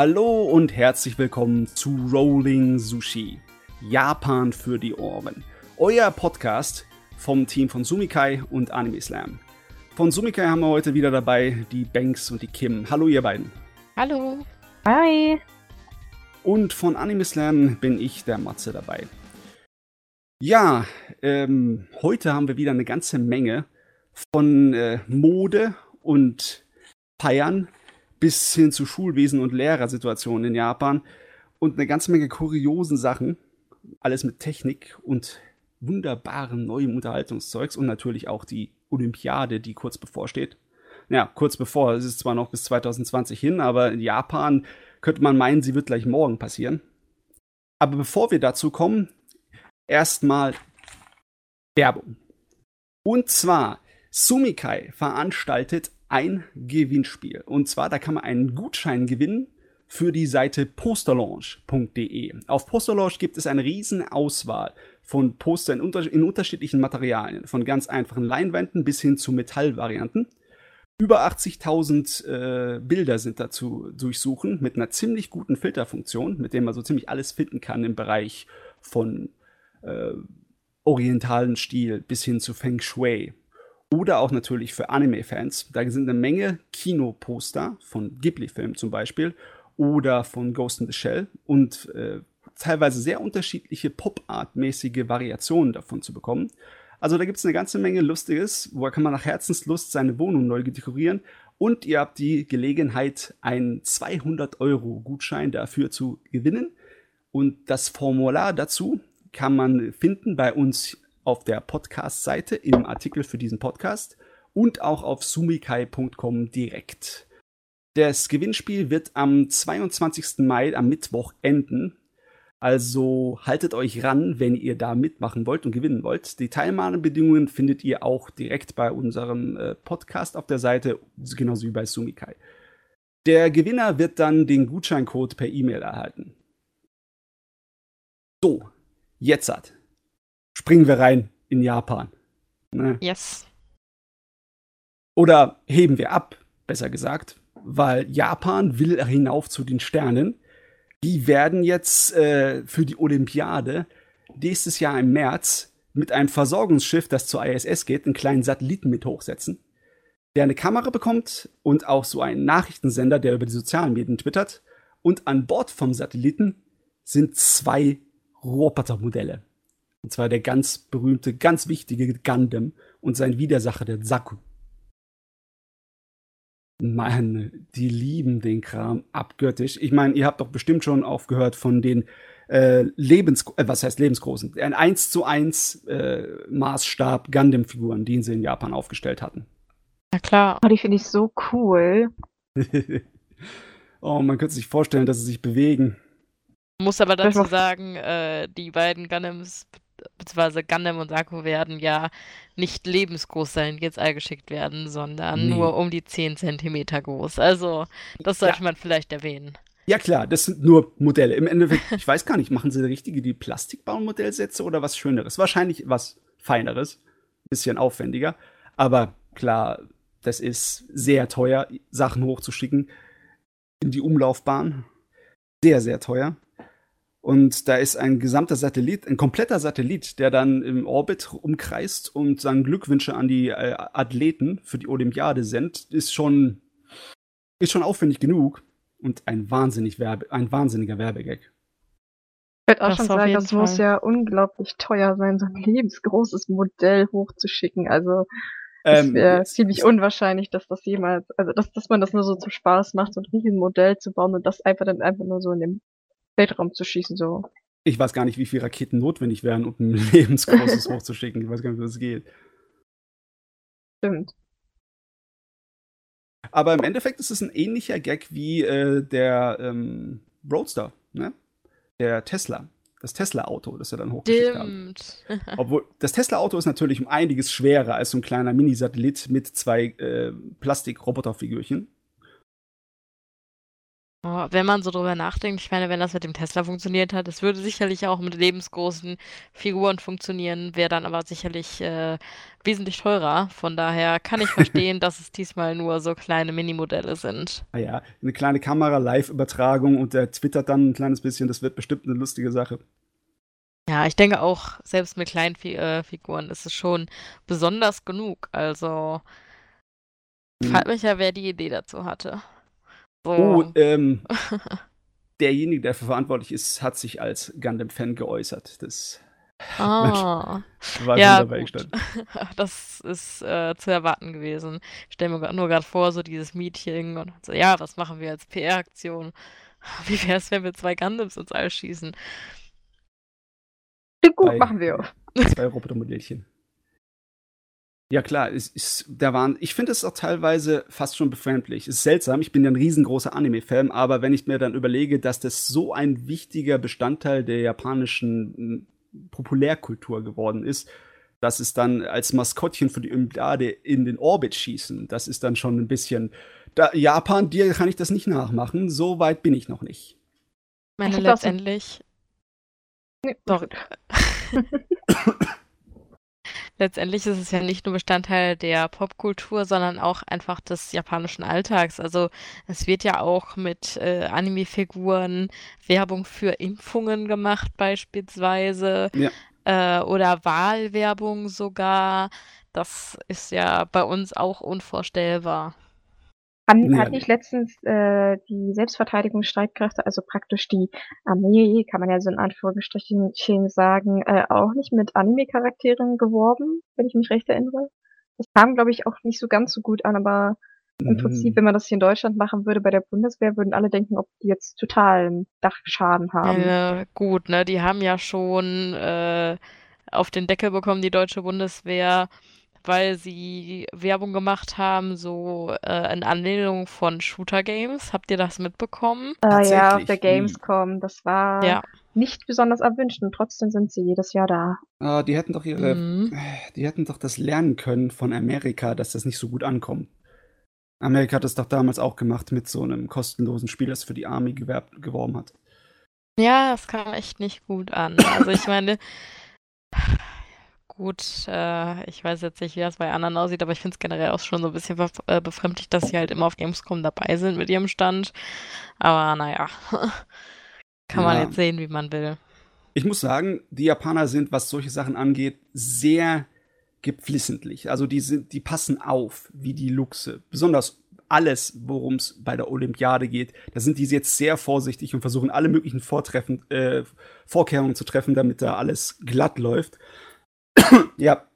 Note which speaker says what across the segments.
Speaker 1: Hallo und herzlich willkommen zu Rolling Sushi. Japan für die Ohren. Euer Podcast vom Team von Sumikai und Anime Slam. Von Sumikai haben wir heute wieder dabei die Banks und die Kim. Hallo ihr beiden.
Speaker 2: Hallo.
Speaker 3: Hi.
Speaker 1: Und von Anime Slam bin ich, der Matze, dabei. Ja, ähm, heute haben wir wieder eine ganze Menge von äh, Mode und Feiern bis hin zu Schulwesen und Lehrersituationen in Japan und eine ganze Menge kuriosen Sachen. Alles mit Technik und wunderbaren neuem Unterhaltungszeugs und natürlich auch die Olympiade, die kurz bevorsteht. Ja, kurz bevor, es ist zwar noch bis 2020 hin, aber in Japan könnte man meinen, sie wird gleich morgen passieren. Aber bevor wir dazu kommen, erstmal Werbung. Und zwar, Sumikai veranstaltet ein Gewinnspiel. Und zwar, da kann man einen Gutschein gewinnen für die Seite posterlaunch.de. Auf Posterlaunch gibt es eine riesen Auswahl von Poster in, unter in, unterschiedlichen Materialien, von ganz einfachen Leinwänden bis hin zu Metallvarianten. Über 80.000 äh, Bilder sind dazu durchsuchen mit einer ziemlich guten Filterfunktion, mit dem man so ziemlich alles finden kann im Bereich von äh, orientalen Stil bis hin zu Feng Shui oder auch natürlich für Anime-Fans. Da sind eine Menge Kinoposter von Ghibli-Filmen zum Beispiel oder von Ghost in the Shell und äh, teilweise sehr unterschiedliche Pop-Art-mäßige Variationen davon zu bekommen. Also da gibt es eine ganze Menge Lustiges, wo kann man nach Herzenslust seine Wohnung neu dekorieren und ihr habt die Gelegenheit, einen 200 Euro Gutschein dafür zu gewinnen. Und das Formular dazu kann man finden bei uns auf der Podcast-Seite im Artikel für diesen Podcast und auch auf sumikai.com direkt. Das Gewinnspiel wird am 22. Mai am Mittwoch enden. Also haltet euch ran, wenn ihr da mitmachen wollt und gewinnen wollt. Die Teilnahmebedingungen findet ihr auch direkt bei unserem äh, Podcast auf der Seite, genauso wie bei Sumikai. Der Gewinner wird dann den Gutscheincode per E-Mail erhalten. So, jetzt hat springen wir rein in Japan.
Speaker 2: Ne? Yes.
Speaker 1: Oder heben wir ab, besser gesagt, weil Japan will hinauf zu den Sternen. Die werden jetzt äh, für die Olympiade nächstes Jahr im März mit einem Versorgungsschiff, das zur ISS geht, einen kleinen Satelliten mit hochsetzen, der eine Kamera bekommt und auch so einen Nachrichtensender, der über die sozialen Medien twittert. Und an Bord vom Satelliten sind zwei Robotermodelle. Und zwar der ganz berühmte, ganz wichtige Gundam und sein Widersacher, der Zaku. Mann, die lieben den Kram abgöttisch. Ich meine, ihr habt doch bestimmt schon aufgehört von den äh, Lebens, äh, was heißt lebensgroßen, ein 1 zu 1 äh, Maßstab Gundam-Figuren, die sie in Japan aufgestellt hatten.
Speaker 3: Ja klar. Oh, die finde ich so cool.
Speaker 1: oh, man könnte sich vorstellen, dass sie sich bewegen.
Speaker 2: Muss aber dazu sagen, äh, die beiden Gundams beziehungsweise Gundam und Saku werden ja nicht lebensgroß sein, jetzt allgeschickt werden, sondern nee. nur um die 10 Zentimeter groß. Also, das sollte ja. man vielleicht erwähnen.
Speaker 1: Ja, klar, das sind nur Modelle. Im Endeffekt, ich weiß gar nicht, machen sie richtige die Plastikbaumodellsätze oder was Schöneres? Wahrscheinlich was Feineres, bisschen aufwendiger. Aber klar, das ist sehr teuer, Sachen hochzuschicken in die Umlaufbahn. Sehr, sehr teuer. Und da ist ein gesamter Satellit, ein kompletter Satellit, der dann im Orbit umkreist und dann Glückwünsche an die äh, Athleten für die Olympiade sendet, ist schon, ist schon aufwendig genug und ein wahnsinnig Werbe, ein wahnsinniger Werbegag.
Speaker 3: Ich würde auch das schon sagen, das Fall. muss ja unglaublich teuer sein, so ein lebensgroßes Modell hochzuschicken. Also es ähm, wäre ziemlich unwahrscheinlich, dass das jemals, also dass, dass man das nur so zum Spaß macht, so ein riesen Modell zu bauen und das einfach dann einfach nur so in dem Weltraum zu schießen, so.
Speaker 1: Ich weiß gar nicht, wie viele Raketen notwendig wären, um ein lebensgroßes hochzuschicken. Ich weiß gar nicht, wie das geht.
Speaker 3: Stimmt.
Speaker 1: Aber im Endeffekt ist es ein ähnlicher Gag wie äh, der ähm, Roadster, ne? Der Tesla. Das Tesla-Auto, das er dann hochgeschickt Stimmt. haben. Obwohl, das Tesla-Auto ist natürlich um einiges schwerer als so ein kleiner Mini-Satellit mit zwei äh, Plastik-Roboterfigürchen.
Speaker 2: Oh, wenn man so drüber nachdenkt, ich meine, wenn das mit dem Tesla funktioniert hat, es würde sicherlich auch mit lebensgroßen Figuren funktionieren, wäre dann aber sicherlich äh, wesentlich teurer. Von daher kann ich verstehen, dass es diesmal nur so kleine Minimodelle sind.
Speaker 1: Ah ja, eine kleine Kamera, Live-Übertragung und der twittert dann ein kleines bisschen, das wird bestimmt eine lustige Sache.
Speaker 2: Ja, ich denke auch, selbst mit kleinen Fi äh, Figuren ist es schon besonders genug. Also, hm. fragt mich ja, wer die Idee dazu hatte.
Speaker 1: Oh, ähm, derjenige, der dafür verantwortlich ist, hat sich als Gundam-Fan geäußert. Das
Speaker 2: ah. war ja, Beistand. Das ist äh, zu erwarten gewesen. Ich stelle mir nur gerade vor, so dieses Meeting und so, ja, was machen wir als PR-Aktion? Wie wäre es, wenn wir zwei Gundams ins All schießen?
Speaker 3: Gut, Bei machen wir.
Speaker 1: Zwei Robotermodellchen. Ja klar, es ist der Wahn. Ich finde es auch teilweise fast schon befremdlich. Es ist seltsam, ich bin ja ein riesengroßer Anime-Fan, aber wenn ich mir dann überlege, dass das so ein wichtiger Bestandteil der japanischen hm, Populärkultur geworden ist, dass es dann als Maskottchen für die Olympiade in den Orbit schießen, das ist dann schon ein bisschen. Da, Japan, dir kann ich das nicht nachmachen, so weit bin ich noch nicht.
Speaker 2: Ich meine, letztendlich. Nee, doch. letztendlich ist es ja nicht nur Bestandteil der Popkultur, sondern auch einfach des japanischen Alltags. Also es wird ja auch mit äh, Anime-Figuren Werbung für Impfungen gemacht beispielsweise ja. äh, oder Wahlwerbung sogar. Das ist ja bei uns auch unvorstellbar.
Speaker 3: Haben, ja. Hat nicht letztens äh, die Selbstverteidigungsstreitkräfte, also praktisch die Armee, kann man ja so in Anführungsstrichen sagen, äh, auch nicht mit Anime-Charakteren geworben, wenn ich mich recht erinnere? Das kam, glaube ich, auch nicht so ganz so gut an, aber im mhm. Prinzip, wenn man das hier in Deutschland machen würde bei der Bundeswehr, würden alle denken, ob die jetzt totalen Dachschaden haben.
Speaker 2: Ja, gut, ne? Die haben ja schon äh, auf den Deckel bekommen, die deutsche Bundeswehr, weil sie Werbung gemacht haben, so äh, in Anlehnung von Shooter Games. Habt ihr das mitbekommen?
Speaker 3: Äh, ja, auf der hm. Gamescom. Das war ja. nicht besonders erwünscht und trotzdem sind sie jedes Jahr da.
Speaker 1: Ah, die hätten doch ihre, mhm. die hätten doch das lernen können von Amerika, dass das nicht so gut ankommt. Amerika hat das doch damals auch gemacht mit so einem kostenlosen Spiel, das für die Army gewerb, geworben hat.
Speaker 2: Ja, das kam echt nicht gut an. Also ich meine, gut. Äh, ich weiß jetzt nicht, wie das bei anderen aussieht, aber ich finde es generell auch schon so ein bisschen äh, befremdlich, dass sie halt immer auf Gamescom dabei sind mit ihrem Stand. Aber naja, kann ja. man jetzt sehen, wie man will.
Speaker 1: Ich muss sagen, die Japaner sind, was solche Sachen angeht, sehr geflissentlich. Also die, sind, die passen auf wie die Luchse. Besonders alles, worum es bei der Olympiade geht, da sind die jetzt sehr vorsichtig und versuchen alle möglichen Vortreffen, äh, Vorkehrungen zu treffen, damit da alles glatt läuft. ja,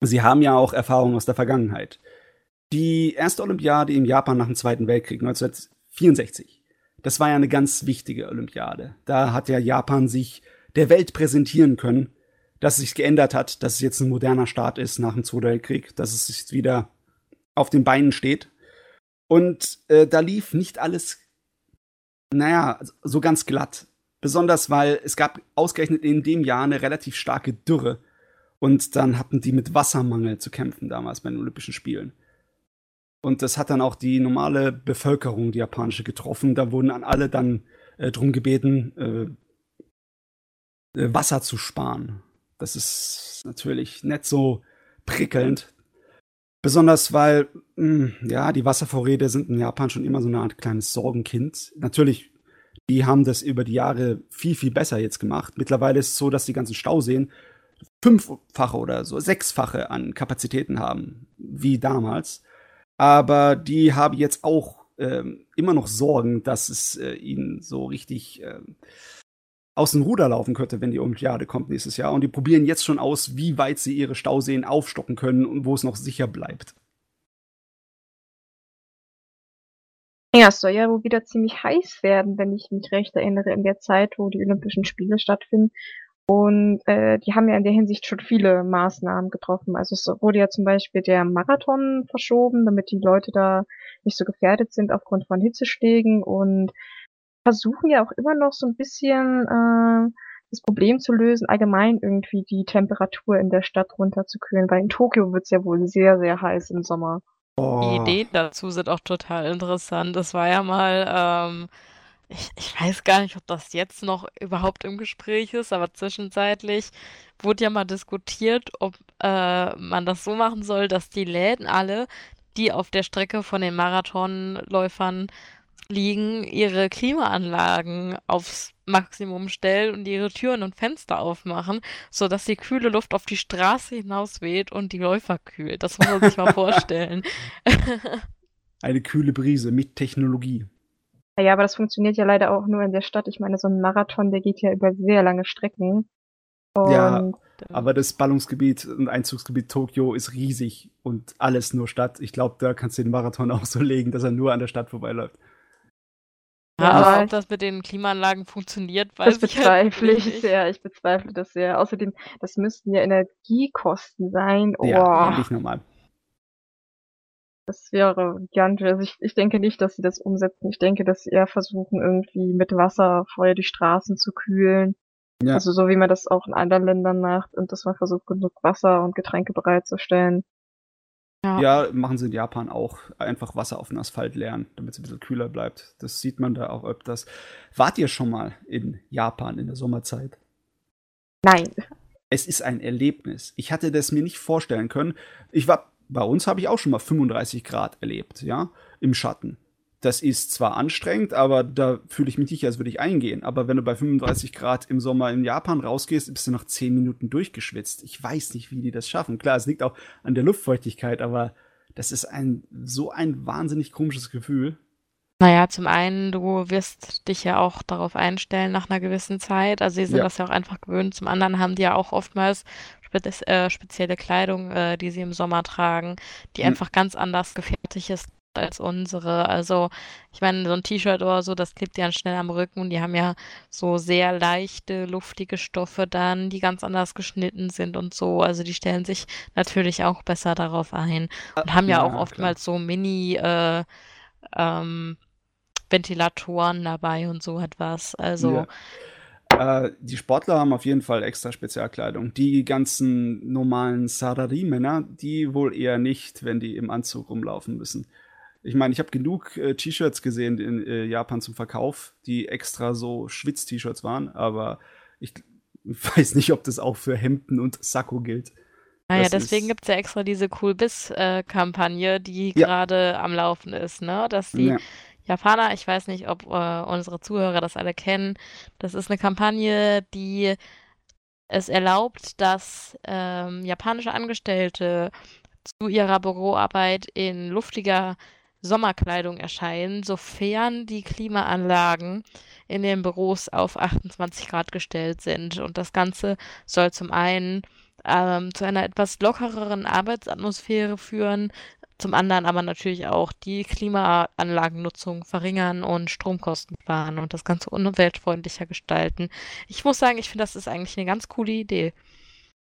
Speaker 1: Sie haben ja auch Erfahrungen aus der Vergangenheit. Die erste Olympiade in Japan nach dem Zweiten Weltkrieg 1964, das war ja eine ganz wichtige Olympiade. Da hat ja Japan sich der Welt präsentieren können, dass es sich geändert hat, dass es jetzt ein moderner Staat ist nach dem Zweiten Weltkrieg, dass es jetzt wieder auf den Beinen steht. Und äh, da lief nicht alles, naja, so ganz glatt. Besonders weil es gab ausgerechnet in dem Jahr eine relativ starke Dürre und dann hatten die mit Wassermangel zu kämpfen damals bei den Olympischen Spielen. Und das hat dann auch die normale Bevölkerung, die japanische, getroffen. Da wurden an alle dann äh, drum gebeten, äh, äh, Wasser zu sparen. Das ist natürlich nicht so prickelnd. Besonders weil, mh, hm, ja, die Wasservorräte sind in Japan schon immer so eine Art kleines Sorgenkind. Natürlich, die haben das über die Jahre viel, viel besser jetzt gemacht. Mittlerweile ist es so, dass die ganzen Stauseen fünffache oder so, sechsfache an Kapazitäten haben, wie damals. Aber die haben jetzt auch ähm, immer noch Sorgen, dass es äh, ihnen so richtig äh, aus dem Ruder laufen könnte, wenn die Olympiade kommt nächstes Jahr. Und die probieren jetzt schon aus, wie weit sie ihre Stauseen aufstocken können und wo es noch sicher bleibt.
Speaker 3: Ja, es soll ja wohl wieder ziemlich heiß werden, wenn ich mich recht erinnere, in der Zeit, wo die Olympischen Spiele stattfinden. Und äh, die haben ja in der Hinsicht schon viele Maßnahmen getroffen. Also es wurde ja zum Beispiel der Marathon verschoben, damit die Leute da nicht so gefährdet sind aufgrund von Hitzeschlägen und versuchen ja auch immer noch so ein bisschen äh, das Problem zu lösen, allgemein irgendwie die Temperatur in der Stadt runterzukühlen, weil in Tokio wird's ja wohl sehr, sehr heiß im Sommer.
Speaker 2: Oh. Die Ideen dazu sind auch total interessant. Das war ja mal, ähm, ich, ich weiß gar nicht, ob das jetzt noch überhaupt im Gespräch ist, aber zwischenzeitlich wurde ja mal diskutiert, ob äh, man das so machen soll, dass die Läden alle, die auf der Strecke von den Marathonläufern liegen, ihre Klimaanlagen aufs Maximum stellen und ihre Türen und Fenster aufmachen, sodass die kühle Luft auf die Straße hinaus weht und die Läufer kühlt. Das muss man sich mal vorstellen.
Speaker 1: Eine kühle Brise mit Technologie.
Speaker 3: Ja, aber das funktioniert ja leider auch nur in der Stadt. Ich meine, so ein Marathon, der geht ja über sehr lange Strecken.
Speaker 1: Und ja, aber das Ballungsgebiet und Einzugsgebiet Tokio ist riesig und alles nur Stadt. Ich glaube, da kannst du den Marathon auch so legen, dass er nur an der Stadt vorbeiläuft.
Speaker 2: Ja, aber ob das mit den Klimaanlagen funktioniert, weiß
Speaker 3: das ich halt bezweifle ich sehr. Ich bezweifle das sehr. Außerdem, das müssten ja Energiekosten sein. Oh. Ja, nicht normal. Das wäre gigantisch. Also ich, ich denke nicht, dass sie das umsetzen. Ich denke, dass sie eher versuchen, irgendwie mit Wasser vorher die Straßen zu kühlen. Ja. Also so wie man das auch in anderen Ländern macht und dass man versucht, genug Wasser und Getränke bereitzustellen.
Speaker 1: Ja. ja. machen sie in Japan auch. Einfach Wasser auf den Asphalt leeren, damit es ein bisschen kühler bleibt. Das sieht man da auch öfters. Wart ihr schon mal in Japan in der Sommerzeit?
Speaker 3: Nein.
Speaker 1: Es ist ein Erlebnis. Ich hatte das mir nicht vorstellen können. Ich war, bei uns habe ich auch schon mal 35 Grad erlebt, ja, im Schatten das ist zwar anstrengend, aber da fühle ich mich nicht, als würde ich eingehen. Aber wenn du bei 35 Grad im Sommer in Japan rausgehst, bist du nach 10 Minuten durchgeschwitzt. Ich weiß nicht, wie die das schaffen. Klar, es liegt auch an der Luftfeuchtigkeit, aber das ist ein so ein wahnsinnig komisches Gefühl.
Speaker 2: Naja, zum einen, du wirst dich ja auch darauf einstellen nach einer gewissen Zeit. Also sie sind ja. das ja auch einfach gewöhnt. Zum anderen haben die ja auch oftmals spe äh, spezielle Kleidung, äh, die sie im Sommer tragen, die hm. einfach ganz anders gefertigt ist als unsere. Also, ich meine, so ein T-Shirt oder so, das klebt ja schnell am Rücken und die haben ja so sehr leichte, luftige Stoffe dann, die ganz anders geschnitten sind und so. Also die stellen sich natürlich auch besser darauf ein und haben ja, ja auch oftmals klar. so Mini äh, ähm, Ventilatoren dabei und so etwas. Also ja.
Speaker 1: Äh, die Sportler haben auf jeden Fall extra Spezialkleidung. Die ganzen normalen Sarari-Männer, die wohl eher nicht, wenn die im Anzug rumlaufen müssen. Ich meine, ich habe genug äh, T-Shirts gesehen in äh, Japan zum Verkauf, die extra so Schwitz-T-Shirts waren, aber ich weiß nicht, ob das auch für Hemden und Sakko gilt.
Speaker 2: Naja, das deswegen gibt es ja extra diese Cool Biss-Kampagne, äh, die ja. gerade am Laufen ist, ne? Dass die ja. Japaner, ich weiß nicht, ob äh, unsere Zuhörer das alle kennen, das ist eine Kampagne, die es erlaubt, dass ähm, japanische Angestellte zu ihrer Büroarbeit in luftiger Sommerkleidung erscheinen, sofern die Klimaanlagen in den Büros auf 28 Grad gestellt sind. Und das Ganze soll zum einen ähm, zu einer etwas lockereren Arbeitsatmosphäre führen, zum anderen aber natürlich auch die Klimaanlagennutzung verringern und Stromkosten sparen und das Ganze umweltfreundlicher gestalten. Ich muss sagen, ich finde, das ist eigentlich eine ganz coole Idee.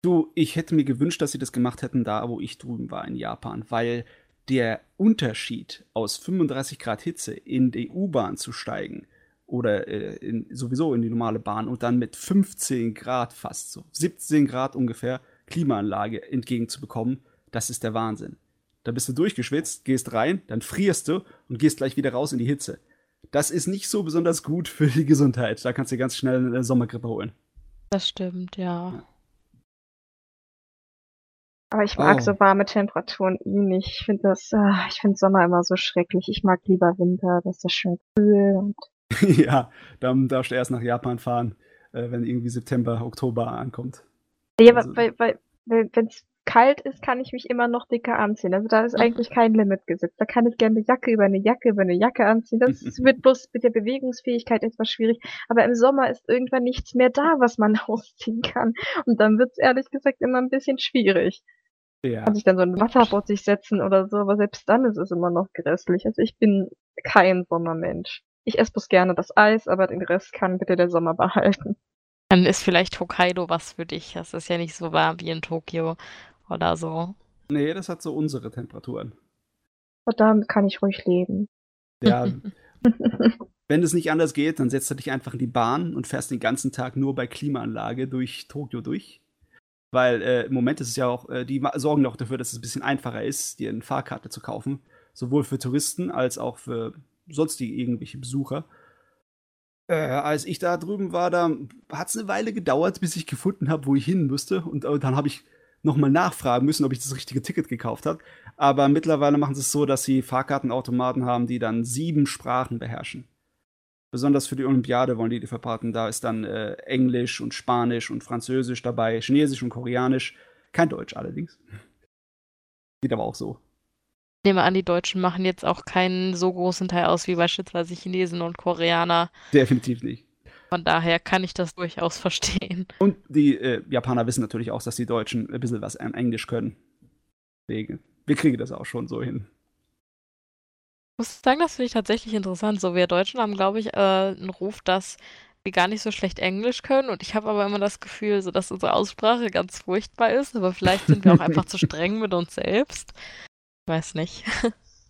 Speaker 1: Du, ich hätte mir gewünscht, dass sie das gemacht hätten, da wo ich drüben war in Japan, weil der Unterschied aus 35 Grad Hitze in die U-Bahn zu steigen oder äh, in, sowieso in die normale Bahn und dann mit 15 Grad fast so 17 Grad ungefähr Klimaanlage entgegenzubekommen, das ist der Wahnsinn. Da bist du durchgeschwitzt, gehst rein, dann frierst du und gehst gleich wieder raus in die Hitze. Das ist nicht so besonders gut für die Gesundheit. Da kannst du ganz schnell eine Sommergrippe holen.
Speaker 2: Das stimmt, ja. ja.
Speaker 3: Aber ich mag oh. so warme Temperaturen eh nicht. Ich finde das, ah, ich finde Sommer immer so schrecklich. Ich mag lieber Winter, das ist das schön kühl und.
Speaker 1: ja, dann darfst du erst nach Japan fahren, äh, wenn irgendwie September, Oktober ankommt.
Speaker 3: Ja, also. weil, weil, wenn es kalt ist, kann ich mich immer noch dicker anziehen. Also da ist mhm. eigentlich kein Limit gesetzt. Da kann ich gerne eine Jacke über eine Jacke über eine Jacke anziehen. Das wird bloß mit der Bewegungsfähigkeit etwas schwierig. Aber im Sommer ist irgendwann nichts mehr da, was man ausziehen kann. Und dann wird es ehrlich gesagt immer ein bisschen schwierig. Ja. Kann sich dann so ein Wasserboot sich setzen oder so, aber selbst dann ist es immer noch grässlich. Also ich bin kein Sommermensch. Ich esse bloß gerne das Eis, aber den Rest kann bitte der Sommer behalten.
Speaker 2: Dann ist vielleicht Hokkaido was für dich. Das ist ja nicht so warm wie in Tokio oder so.
Speaker 1: Nee, das hat so unsere Temperaturen.
Speaker 3: Und damit kann ich ruhig leben.
Speaker 1: Ja. Wenn es nicht anders geht, dann setzt du dich einfach in die Bahn und fährst den ganzen Tag nur bei Klimaanlage durch Tokio durch. Weil äh, im Moment ist es ja auch, äh, die sorgen auch dafür, dass es ein bisschen einfacher ist, dir eine Fahrkarte zu kaufen. Sowohl für Touristen als auch für sonstige irgendwelche Besucher. Äh, als ich da drüben war, da hat es eine Weile gedauert, bis ich gefunden habe, wo ich hin müsste. Und, und dann habe ich nochmal nachfragen müssen, ob ich das richtige Ticket gekauft habe. Aber mittlerweile machen sie es so, dass sie Fahrkartenautomaten haben, die dann sieben Sprachen beherrschen. Besonders für die Olympiade wollen die die verpacken. Da ist dann äh, Englisch und Spanisch und Französisch dabei, Chinesisch und Koreanisch. Kein Deutsch allerdings. Geht aber auch so.
Speaker 2: Ich nehme an, die Deutschen machen jetzt auch keinen so großen Teil aus wie beispielsweise Chinesen und Koreaner.
Speaker 1: Definitiv nicht.
Speaker 2: Von daher kann ich das durchaus verstehen.
Speaker 1: Und die äh, Japaner wissen natürlich auch, dass die Deutschen ein bisschen was an Englisch können. Deswegen, wir kriegen das auch schon so hin.
Speaker 2: Ich muss sagen, das finde ich tatsächlich interessant. So, wir Deutschen haben, glaube ich, äh, einen Ruf, dass wir gar nicht so schlecht Englisch können. Und ich habe aber immer das Gefühl, so, dass unsere Aussprache ganz furchtbar ist. Aber vielleicht sind wir auch einfach zu streng mit uns selbst. Ich weiß nicht.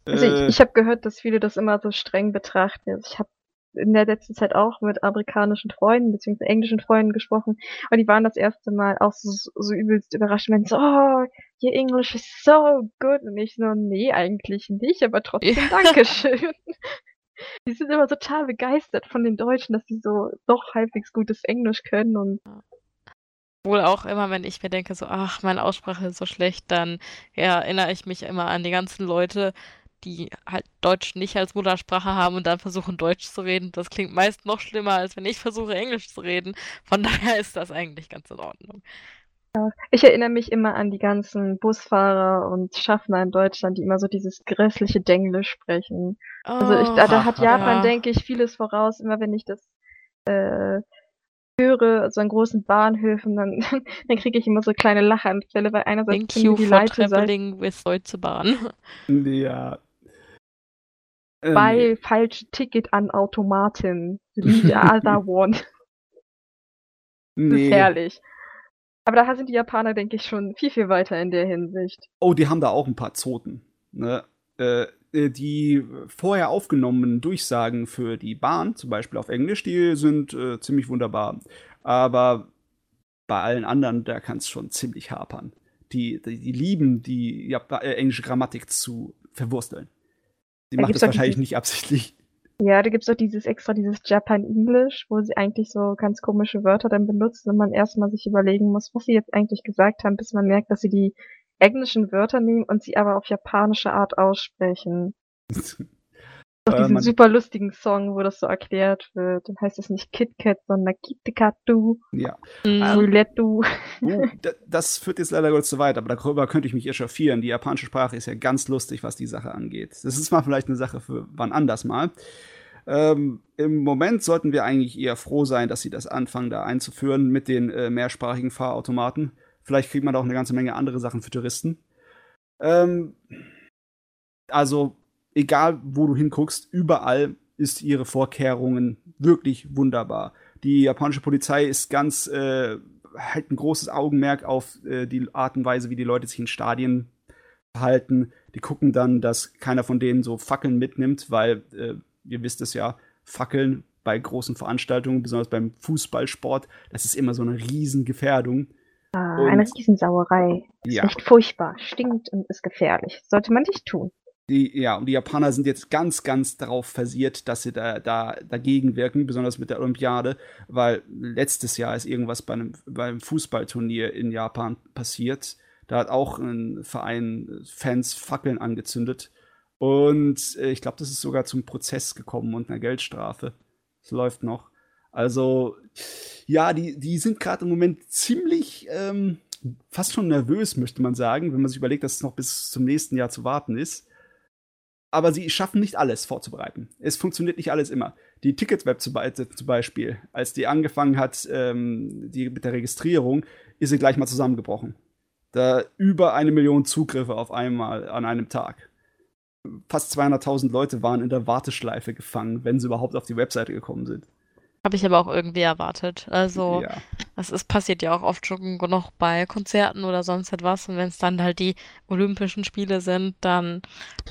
Speaker 3: Also ich, ich habe gehört, dass viele das immer so streng betrachten. Also ich habe in der letzten Zeit auch mit amerikanischen Freunden bzw. englischen Freunden gesprochen und die waren das erste Mal auch so, so übelst überrascht und so, oh, your English is so good und ich so, nee, eigentlich nicht, aber trotzdem ja. Dankeschön. die sind immer total begeistert von den Deutschen, dass sie so doch halbwegs gutes Englisch können und
Speaker 2: wohl auch immer, wenn ich mir denke, so, ach, meine Aussprache ist so schlecht, dann ja, erinnere ich mich immer an die ganzen Leute, die halt Deutsch nicht als Muttersprache haben und dann versuchen Deutsch zu reden. Das klingt meist noch schlimmer, als wenn ich versuche Englisch zu reden. Von daher ist das eigentlich ganz in Ordnung.
Speaker 3: Ich erinnere mich immer an die ganzen Busfahrer und Schaffner in Deutschland, die immer so dieses grässliche Denglisch sprechen. Oh, also ich, da, da, hat Japan, ja. denke ich, vieles voraus. Immer wenn ich das äh, höre, so an großen Bahnhöfen, dann, dann kriege ich immer so kleine Lachanfälle, weil einerseits
Speaker 2: Thank you die for Leute traveling with Deutsche Bahn.
Speaker 1: Ja,
Speaker 3: ähm, Bei falsche Ticket an Automaten. The other one. Nee. Gefährlich. Aber da sind die Japaner, denke ich, schon viel, viel weiter in der Hinsicht.
Speaker 1: Oh, die haben da auch ein paar Zoten. Ne? Äh, äh, die vorher aufgenommenen Durchsagen für die Bahn, zum Beispiel auf Englisch, die sind äh, ziemlich wunderbar. Aber bei allen anderen, da kann es schon ziemlich hapern. Die, die, die lieben die ja, äh, englische Grammatik zu verwursteln. Sie macht das wahrscheinlich dieses, nicht absichtlich.
Speaker 3: Ja, da gibt es doch dieses extra, dieses Japan English, wo sie eigentlich so ganz komische Wörter dann benutzt und man erstmal sich überlegen muss, was sie jetzt eigentlich gesagt haben, bis man merkt, dass sie die englischen Wörter nehmen und sie aber auf japanische Art aussprechen. Auf äh, diesen super lustigen Song, wo das so erklärt wird. Dann heißt es nicht KitKat, sondern Kitikatu.
Speaker 1: Ja.
Speaker 3: Roulette.
Speaker 1: Uh, das führt jetzt leider kurz zu weit, aber darüber könnte ich mich echauffieren. Die japanische Sprache ist ja ganz lustig, was die Sache angeht. Das ist mal vielleicht eine Sache für wann anders mal. Ähm, Im Moment sollten wir eigentlich eher froh sein, dass sie das anfangen, da einzuführen mit den äh, mehrsprachigen Fahrautomaten. Vielleicht kriegt man da auch eine ganze Menge andere Sachen für Touristen. Ähm, also egal wo du hinguckst, überall ist ihre Vorkehrungen wirklich wunderbar. Die japanische Polizei ist ganz, äh, halt ein großes Augenmerk auf äh, die Art und Weise, wie die Leute sich in Stadien verhalten. Die gucken dann, dass keiner von denen so Fackeln mitnimmt, weil, äh, ihr wisst es ja, Fackeln bei großen Veranstaltungen, besonders beim Fußballsport, das ist immer so eine Riesengefährdung.
Speaker 3: Ah, eine Riesensauerei. Ja. Ist echt furchtbar, stinkt und ist gefährlich. Sollte man nicht tun
Speaker 1: die, ja, und die Japaner sind jetzt ganz, ganz darauf versiert, dass sie da, da dagegen wirken, besonders mit der Olympiade, weil letztes Jahr ist irgendwas bei einem, beim Fußballturnier in Japan passiert. Da hat auch ein Verein Fans Fackeln angezündet. Und äh, ich glaube, das ist sogar zum Prozess gekommen und einer Geldstrafe. Es läuft noch. Also, ja, die, die sind gerade im Moment ziemlich ähm, fast schon nervös, möchte man sagen, wenn man sich überlegt, dass es noch bis zum nächsten Jahr zu warten ist aber sie schaffen nicht alles vorzubereiten. Es funktioniert nicht alles immer. Die Ticketweb zum Beispiel, als die angefangen hat, ähm, die, mit der Registrierung, ist sie gleich mal zusammengebrochen. Da über eine Million Zugriffe auf einmal an einem Tag. Fast 200.000 Leute waren in der Warteschleife gefangen, wenn sie überhaupt auf die Webseite gekommen sind.
Speaker 2: Habe ich aber auch irgendwie erwartet. Also, ja. das ist, passiert ja auch oft schon genug bei Konzerten oder sonst etwas. Und wenn es dann halt die Olympischen Spiele sind, dann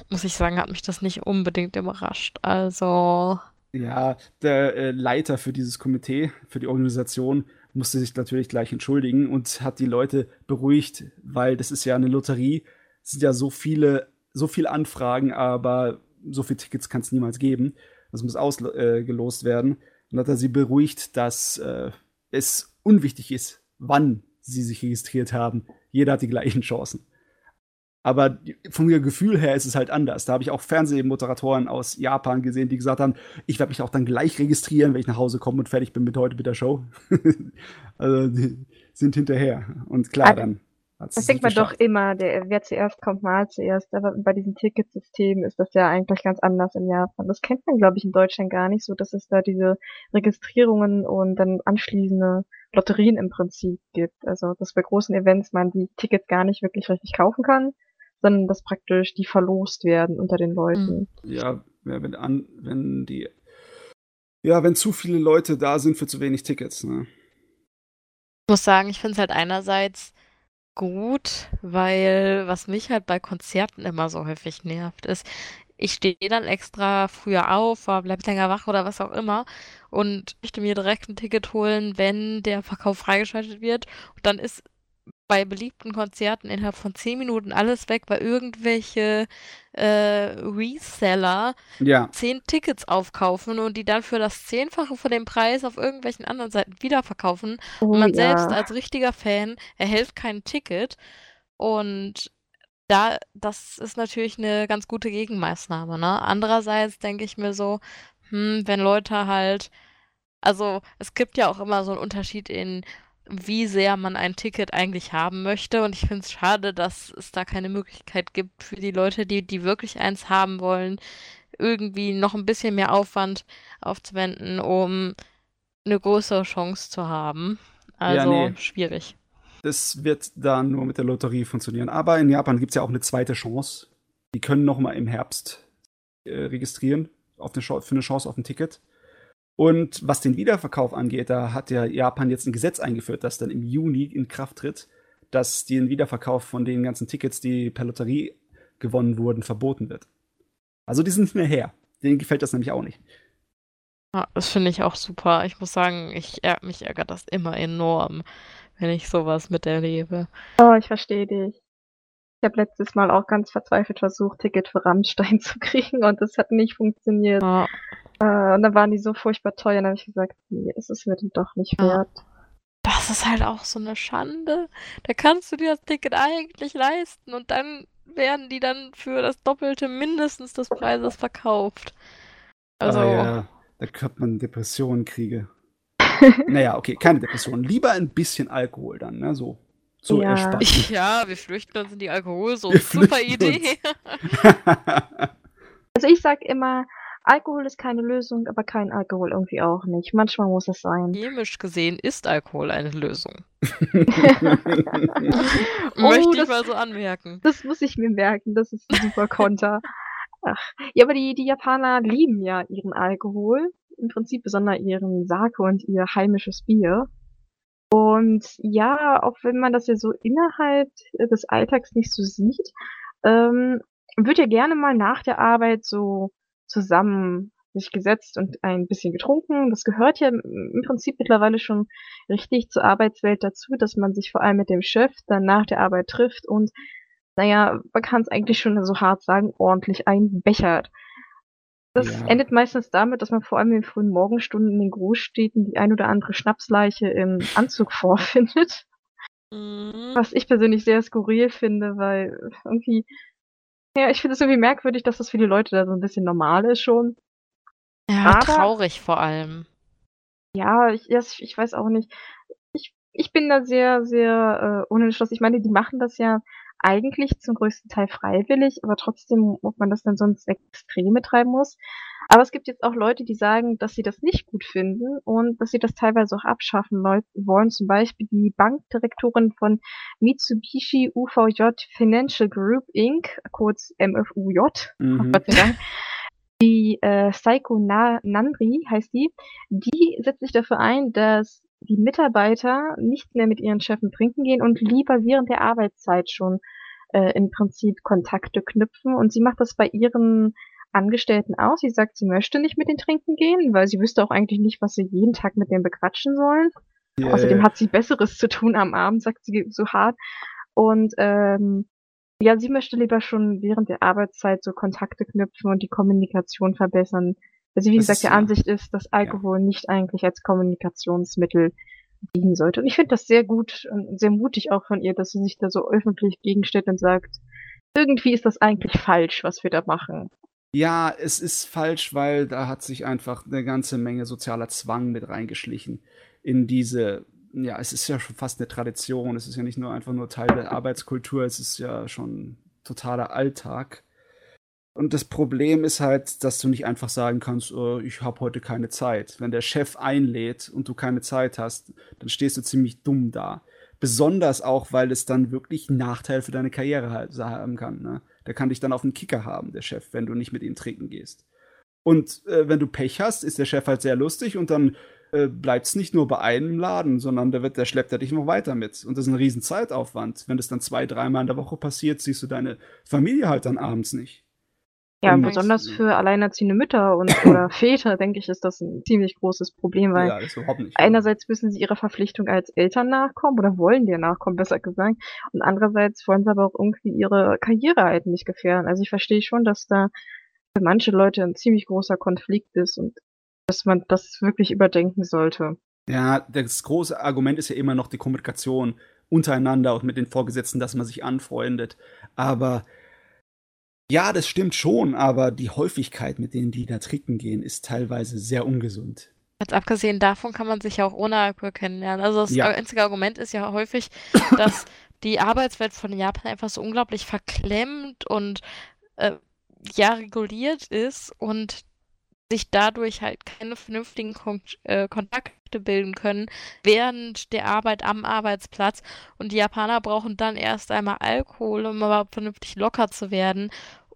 Speaker 2: muss ich sagen, hat mich das nicht unbedingt überrascht. Also.
Speaker 1: Ja, der äh, Leiter für dieses Komitee, für die Organisation, musste sich natürlich gleich entschuldigen und hat die Leute beruhigt, weil das ist ja eine Lotterie. Es sind ja so viele, so viele Anfragen, aber so viele Tickets kann es niemals geben. Das muss ausgelost äh, werden. Und hat er sie beruhigt, dass äh, es unwichtig ist, wann sie sich registriert haben. Jeder hat die gleichen Chancen. Aber vom Gefühl her ist es halt anders. Da habe ich auch Fernsehmoderatoren aus Japan gesehen, die gesagt haben, ich werde mich auch dann gleich registrieren, wenn ich nach Hause komme und fertig bin mit heute mit der Show. also die sind hinterher. Und klar, dann.
Speaker 3: Das denkt man doch immer, der, wer zuerst kommt, mal zuerst. Aber bei diesem Ticketsystem ist das ja eigentlich ganz anders in Japan. Das kennt man, glaube ich, in Deutschland gar nicht so, dass es da diese Registrierungen und dann anschließende Lotterien im Prinzip gibt. Also, dass bei großen Events man die Tickets gar nicht wirklich richtig kaufen kann sondern dass praktisch die verlost werden unter den Leuten.
Speaker 1: Mhm. Ja, wenn, an, wenn die. Ja, wenn zu viele Leute da sind für zu wenig Tickets, ne?
Speaker 2: Ich muss sagen, ich finde es halt einerseits gut, weil was mich halt bei Konzerten immer so häufig nervt, ist, ich stehe dann extra früher auf, bleib länger wach oder was auch immer und möchte mir direkt ein Ticket holen, wenn der Verkauf freigeschaltet wird. Und dann ist bei beliebten Konzerten innerhalb von zehn Minuten alles weg, weil irgendwelche äh, Reseller
Speaker 1: ja.
Speaker 2: zehn Tickets aufkaufen und die dann für das Zehnfache von dem Preis auf irgendwelchen anderen Seiten wiederverkaufen. Oh, und man ja. selbst als richtiger Fan erhält kein Ticket. Und da, das ist natürlich eine ganz gute Gegenmaßnahme. Ne? Andererseits denke ich mir so, hm, wenn Leute halt, also es gibt ja auch immer so einen Unterschied in wie sehr man ein Ticket eigentlich haben möchte. Und ich finde es schade, dass es da keine Möglichkeit gibt für die Leute, die, die wirklich eins haben wollen, irgendwie noch ein bisschen mehr Aufwand aufzuwenden, um eine größere Chance zu haben. Also ja, nee. schwierig.
Speaker 1: Das wird da nur mit der Lotterie funktionieren. Aber in Japan gibt es ja auch eine zweite Chance. Die können noch mal im Herbst äh, registrieren auf eine für eine Chance auf ein Ticket. Und was den Wiederverkauf angeht, da hat ja Japan jetzt ein Gesetz eingeführt, das dann im Juni in Kraft tritt, dass den Wiederverkauf von den ganzen Tickets, die per Lotterie gewonnen wurden, verboten wird. Also die sind nicht mehr her. Denen gefällt das nämlich auch nicht.
Speaker 2: Ja, das finde ich auch super. Ich muss sagen, ich, mich ärgert das immer enorm, wenn ich sowas miterlebe.
Speaker 3: Oh, ich verstehe dich. Ich habe letztes Mal auch ganz verzweifelt versucht, Ticket für Rammstein zu kriegen und das hat nicht funktioniert. Ja. Äh, und dann waren die so furchtbar teuer, und dann habe ich gesagt, nee, es ist mir dann doch nicht wert.
Speaker 2: Das ist halt auch so eine Schande. Da kannst du dir das Ticket eigentlich leisten und dann werden die dann für das Doppelte mindestens des Preises verkauft. Also. Ah,
Speaker 1: ja. Da könnte man Depressionen kriege. naja, okay, keine Depressionen. Lieber ein bisschen Alkohol dann, ne? So. So
Speaker 2: ja. Ja, wir flüchten uns in die Alkoholsucht. Super Idee.
Speaker 3: also ich sag immer, Alkohol ist keine Lösung, aber kein Alkohol irgendwie auch nicht. Manchmal muss es sein.
Speaker 2: Chemisch gesehen ist Alkohol eine Lösung.
Speaker 3: oh, Möchte ich das, mal so anmerken. Das muss ich mir merken, das ist ein super Konter. Ach. Ja, aber die, die Japaner lieben ja ihren Alkohol. Im Prinzip besonders ihren Sake und ihr heimisches Bier. Und ja, auch wenn man das ja so innerhalb des Alltags nicht so sieht, ähm, wird ja gerne mal nach der Arbeit so zusammen sich gesetzt und ein bisschen getrunken. Das gehört ja im Prinzip mittlerweile schon richtig zur Arbeitswelt dazu, dass man sich vor allem mit dem Chef dann nach der Arbeit trifft und, naja, man kann es eigentlich schon so hart sagen, ordentlich einbechert. Das ja. endet meistens damit, dass man vor allem in den frühen Morgenstunden in den Großstädten die ein oder andere Schnapsleiche im Anzug vorfindet. Mhm. Was ich persönlich sehr skurril finde, weil irgendwie ja, ich finde es irgendwie merkwürdig, dass das für die Leute da so ein bisschen normal ist schon.
Speaker 2: Ja, Aber, traurig vor allem.
Speaker 3: Ja, ich, ich weiß auch nicht. Ich, ich bin da sehr, sehr äh, unentschlossen. Ich meine, die machen das ja eigentlich zum größten Teil freiwillig, aber trotzdem, ob man das dann sonst Extreme treiben muss. Aber es gibt jetzt auch Leute, die sagen, dass sie das nicht gut finden und dass sie das teilweise auch abschaffen wollen. Zum Beispiel die Bankdirektorin von Mitsubishi UVJ Financial Group Inc., kurz MFUJ, mhm. Die äh, Saiko Na Nandri heißt die, die setzt sich dafür ein, dass die Mitarbeiter nicht mehr mit ihren Chefen trinken gehen und lieber während der Arbeitszeit schon äh, im Prinzip Kontakte knüpfen. Und sie macht das bei ihren Angestellten aus. Sie sagt, sie möchte nicht mit denen trinken gehen, weil sie wüsste auch eigentlich nicht, was sie jeden Tag mit denen bequatschen sollen. Yeah. Außerdem hat sie Besseres zu tun am Abend, sagt sie so hart. Und ähm, ja, sie möchte lieber schon während der Arbeitszeit so Kontakte knüpfen und die Kommunikation verbessern. Weil sie, wie das gesagt, der. Ansicht ist, dass Alkohol ja. nicht eigentlich als Kommunikationsmittel dienen sollte. Und ich finde das sehr gut und sehr mutig auch von ihr, dass sie sich da so öffentlich gegenstellt und sagt, irgendwie ist das eigentlich falsch, was wir da machen.
Speaker 1: Ja, es ist falsch, weil da hat sich einfach eine ganze Menge sozialer Zwang mit reingeschlichen in diese, ja, es ist ja schon fast eine Tradition, es ist ja nicht nur einfach nur Teil der Arbeitskultur, es ist ja schon totaler Alltag. Und das Problem ist halt, dass du nicht einfach sagen kannst, oh, ich habe heute keine Zeit. Wenn der Chef einlädt und du keine Zeit hast, dann stehst du ziemlich dumm da. Besonders auch, weil es dann wirklich Nachteil für deine Karriere haben kann. Ne? Der kann dich dann auf den Kicker haben, der Chef, wenn du nicht mit ihm trinken gehst. Und äh, wenn du Pech hast, ist der Chef halt sehr lustig und dann äh, bleibt es nicht nur bei einem Laden, sondern der, wird, der schleppt er dich noch weiter mit. Und das ist ein riesen Zeitaufwand. Wenn das dann zwei, dreimal in der Woche passiert, siehst du deine Familie halt dann abends nicht.
Speaker 3: Ja, und besonders für alleinerziehende Mütter und oder Väter, denke ich, ist das ein ziemlich großes Problem, weil ja, einerseits müssen sie ihrer Verpflichtung als Eltern nachkommen oder wollen dir nachkommen, besser gesagt, und andererseits wollen sie aber auch irgendwie ihre Karriere halt nicht gefährden. Also ich verstehe schon, dass da für manche Leute ein ziemlich großer Konflikt ist und dass man das wirklich überdenken sollte.
Speaker 1: Ja, das große Argument ist ja immer noch die Kommunikation untereinander und mit den Vorgesetzten, dass man sich anfreundet. Aber ja, das stimmt schon, aber die Häufigkeit, mit denen die da trinken gehen, ist teilweise sehr ungesund.
Speaker 2: Jetzt abgesehen davon kann man sich ja auch ohne Alkohol kennenlernen. Also das ja. einzige Argument ist ja häufig, dass die Arbeitswelt von Japan einfach so unglaublich verklemmt und äh, ja reguliert ist und sich dadurch halt keine vernünftigen Kon äh, Kontakte bilden können während der Arbeit am Arbeitsplatz. Und die Japaner brauchen dann erst einmal Alkohol, um überhaupt vernünftig locker zu werden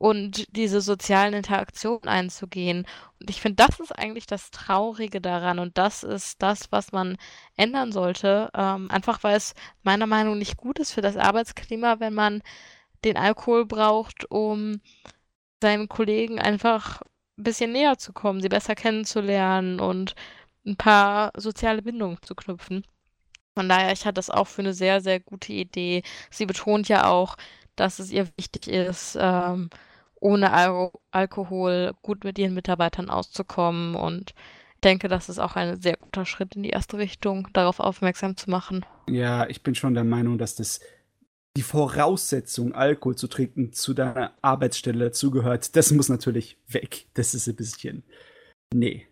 Speaker 2: und diese sozialen Interaktionen einzugehen. Und ich finde, das ist eigentlich das Traurige daran und das ist das, was man ändern sollte. Ähm, einfach weil es meiner Meinung nach nicht gut ist für das Arbeitsklima, wenn man den Alkohol braucht, um seinen Kollegen einfach ein bisschen näher zu kommen, sie besser kennenzulernen und ein paar soziale Bindungen zu knüpfen. Von daher, ich hatte das auch für eine sehr, sehr gute Idee. Sie betont ja auch, dass es ihr wichtig ist, ähm, ohne Al Alkohol gut mit ihren Mitarbeitern auszukommen und ich denke, das ist auch ein sehr guter Schritt in die erste Richtung, darauf aufmerksam zu machen.
Speaker 1: Ja, ich bin schon der Meinung, dass das die Voraussetzung, Alkohol zu trinken, zu deiner Arbeitsstelle zugehört, das muss natürlich weg. Das ist ein bisschen. Nee.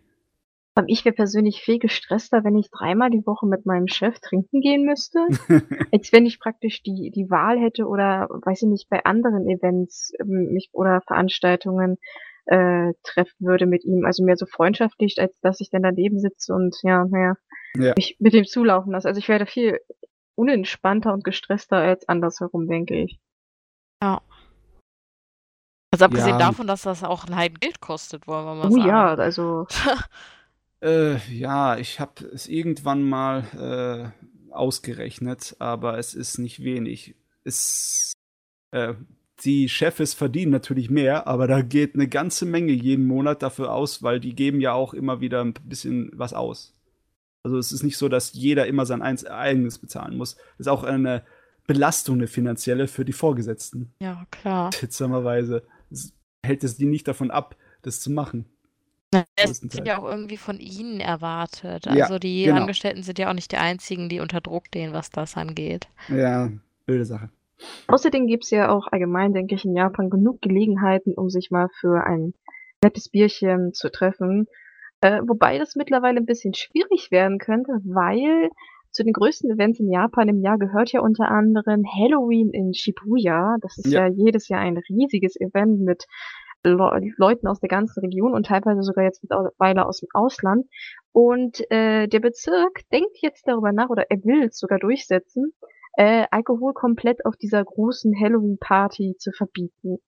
Speaker 3: Ich wäre persönlich viel gestresster, wenn ich dreimal die Woche mit meinem Chef trinken gehen müsste, als wenn ich praktisch die, die Wahl hätte oder, weiß ich nicht, bei anderen Events ähm, mich oder Veranstaltungen äh, treffen würde mit ihm. Also mehr so freundschaftlich, als dass ich dann daneben sitze und ja, naja, ja. mich mit dem zulaufen lasse. Also ich wäre viel unentspannter und gestresster als andersherum, denke ich.
Speaker 2: Ja. Also abgesehen ja. davon, dass das auch ein Heiden Geld kostet, wollen wir mal oh, sagen.
Speaker 3: ja, also.
Speaker 1: äh, ja, ich habe es irgendwann mal äh, ausgerechnet, aber es ist nicht wenig. Es, äh, die Chefs verdienen natürlich mehr, aber da geht eine ganze Menge jeden Monat dafür aus, weil die geben ja auch immer wieder ein bisschen was aus. Also es ist nicht so, dass jeder immer sein eigenes bezahlen muss. Das ist auch eine Belastung, eine finanzielle für die Vorgesetzten.
Speaker 2: Ja, klar.
Speaker 1: Seltsamerweise hält es die nicht davon ab, das zu machen.
Speaker 2: Es wird ja auch irgendwie von ihnen erwartet. Also ja, die genau. Angestellten sind ja auch nicht die einzigen, die unter Druck stehen, was das angeht.
Speaker 1: Ja, blöde Sache.
Speaker 3: Außerdem gibt es ja auch allgemein, denke ich, in Japan genug Gelegenheiten, um sich mal für ein nettes Bierchen zu treffen. Äh, wobei das mittlerweile ein bisschen schwierig werden könnte, weil zu den größten Events in Japan im Jahr gehört ja unter anderem Halloween in Shibuya. Das ist ja, ja jedes Jahr ein riesiges Event mit Le Leuten aus der ganzen Region und teilweise sogar jetzt mittlerweile aus dem Ausland. Und äh, der Bezirk denkt jetzt darüber nach, oder er will es sogar durchsetzen, äh, Alkohol komplett auf dieser großen Halloween-Party zu verbieten.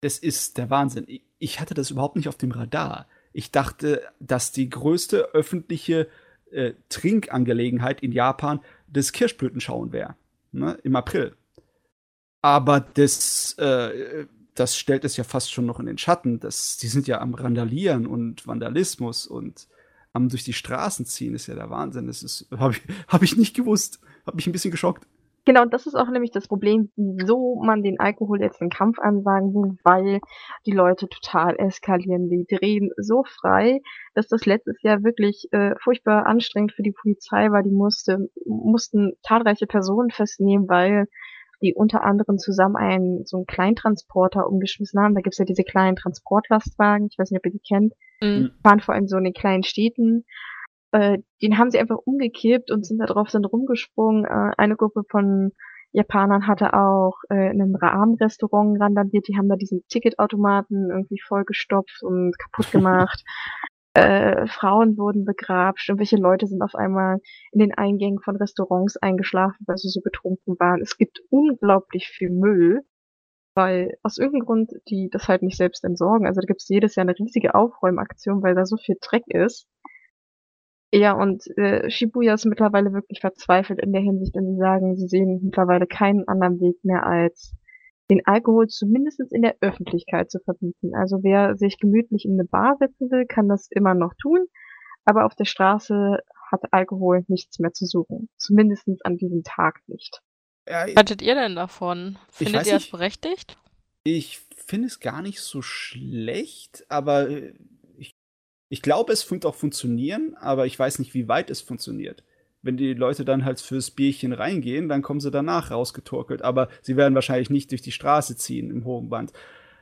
Speaker 1: Das ist der Wahnsinn. Ich hatte das überhaupt nicht auf dem Radar. Ich dachte, dass die größte öffentliche äh, Trinkangelegenheit in Japan das Kirschblütenschauen wäre. Ne, Im April. Aber das, äh, das stellt es ja fast schon noch in den Schatten. Das, die sind ja am Randalieren und Vandalismus und am durch die Straßen ziehen ist ja der Wahnsinn. Das habe ich, hab ich nicht gewusst. Habe mich ein bisschen geschockt.
Speaker 3: Genau, und das ist auch nämlich das Problem, wieso man den Alkohol jetzt in Kampf ansagen will, weil die Leute total eskalieren. Die drehen so frei, dass das letztes Jahr wirklich äh, furchtbar anstrengend für die Polizei war. Die musste, mussten zahlreiche Personen festnehmen, weil die unter anderem zusammen einen so einen Kleintransporter umgeschmissen haben. Da gibt's ja diese kleinen Transportlastwagen, ich weiß nicht, ob ihr die kennt, mhm. fahren vor allem so in den kleinen Städten äh, den haben sie einfach umgekippt und sind da drauf, sind rumgesprungen. Äh, eine Gruppe von Japanern hatte auch äh, in einem Rahmenrestaurant randaliert, die haben da diesen Ticketautomaten irgendwie vollgestopft und kaputt gemacht. äh, Frauen wurden begrapscht, irgendwelche Leute sind auf einmal in den Eingängen von Restaurants eingeschlafen, weil sie so betrunken waren. Es gibt unglaublich viel Müll, weil aus irgendeinem Grund die das halt nicht selbst entsorgen. Also da gibt es jedes Jahr eine riesige Aufräumaktion, weil da so viel Dreck ist. Ja, und äh, Shibuya ist mittlerweile wirklich verzweifelt in der Hinsicht, denn sie sagen, sie sehen mittlerweile keinen anderen Weg mehr als den Alkohol zumindest in der Öffentlichkeit zu verbieten. Also wer sich gemütlich in eine Bar setzen will, kann das immer noch tun, aber auf der Straße hat Alkohol nichts mehr zu suchen. Zumindest an diesem Tag nicht.
Speaker 2: Ja, Was haltet ihr denn davon? Findet ihr das berechtigt?
Speaker 1: Ich finde es gar nicht so schlecht, aber äh, ich glaube, es wird auch funktionieren, aber ich weiß nicht, wie weit es funktioniert. Wenn die Leute dann halt fürs Bierchen reingehen, dann kommen sie danach rausgetorkelt, aber sie werden wahrscheinlich nicht durch die Straße ziehen im hohen Band.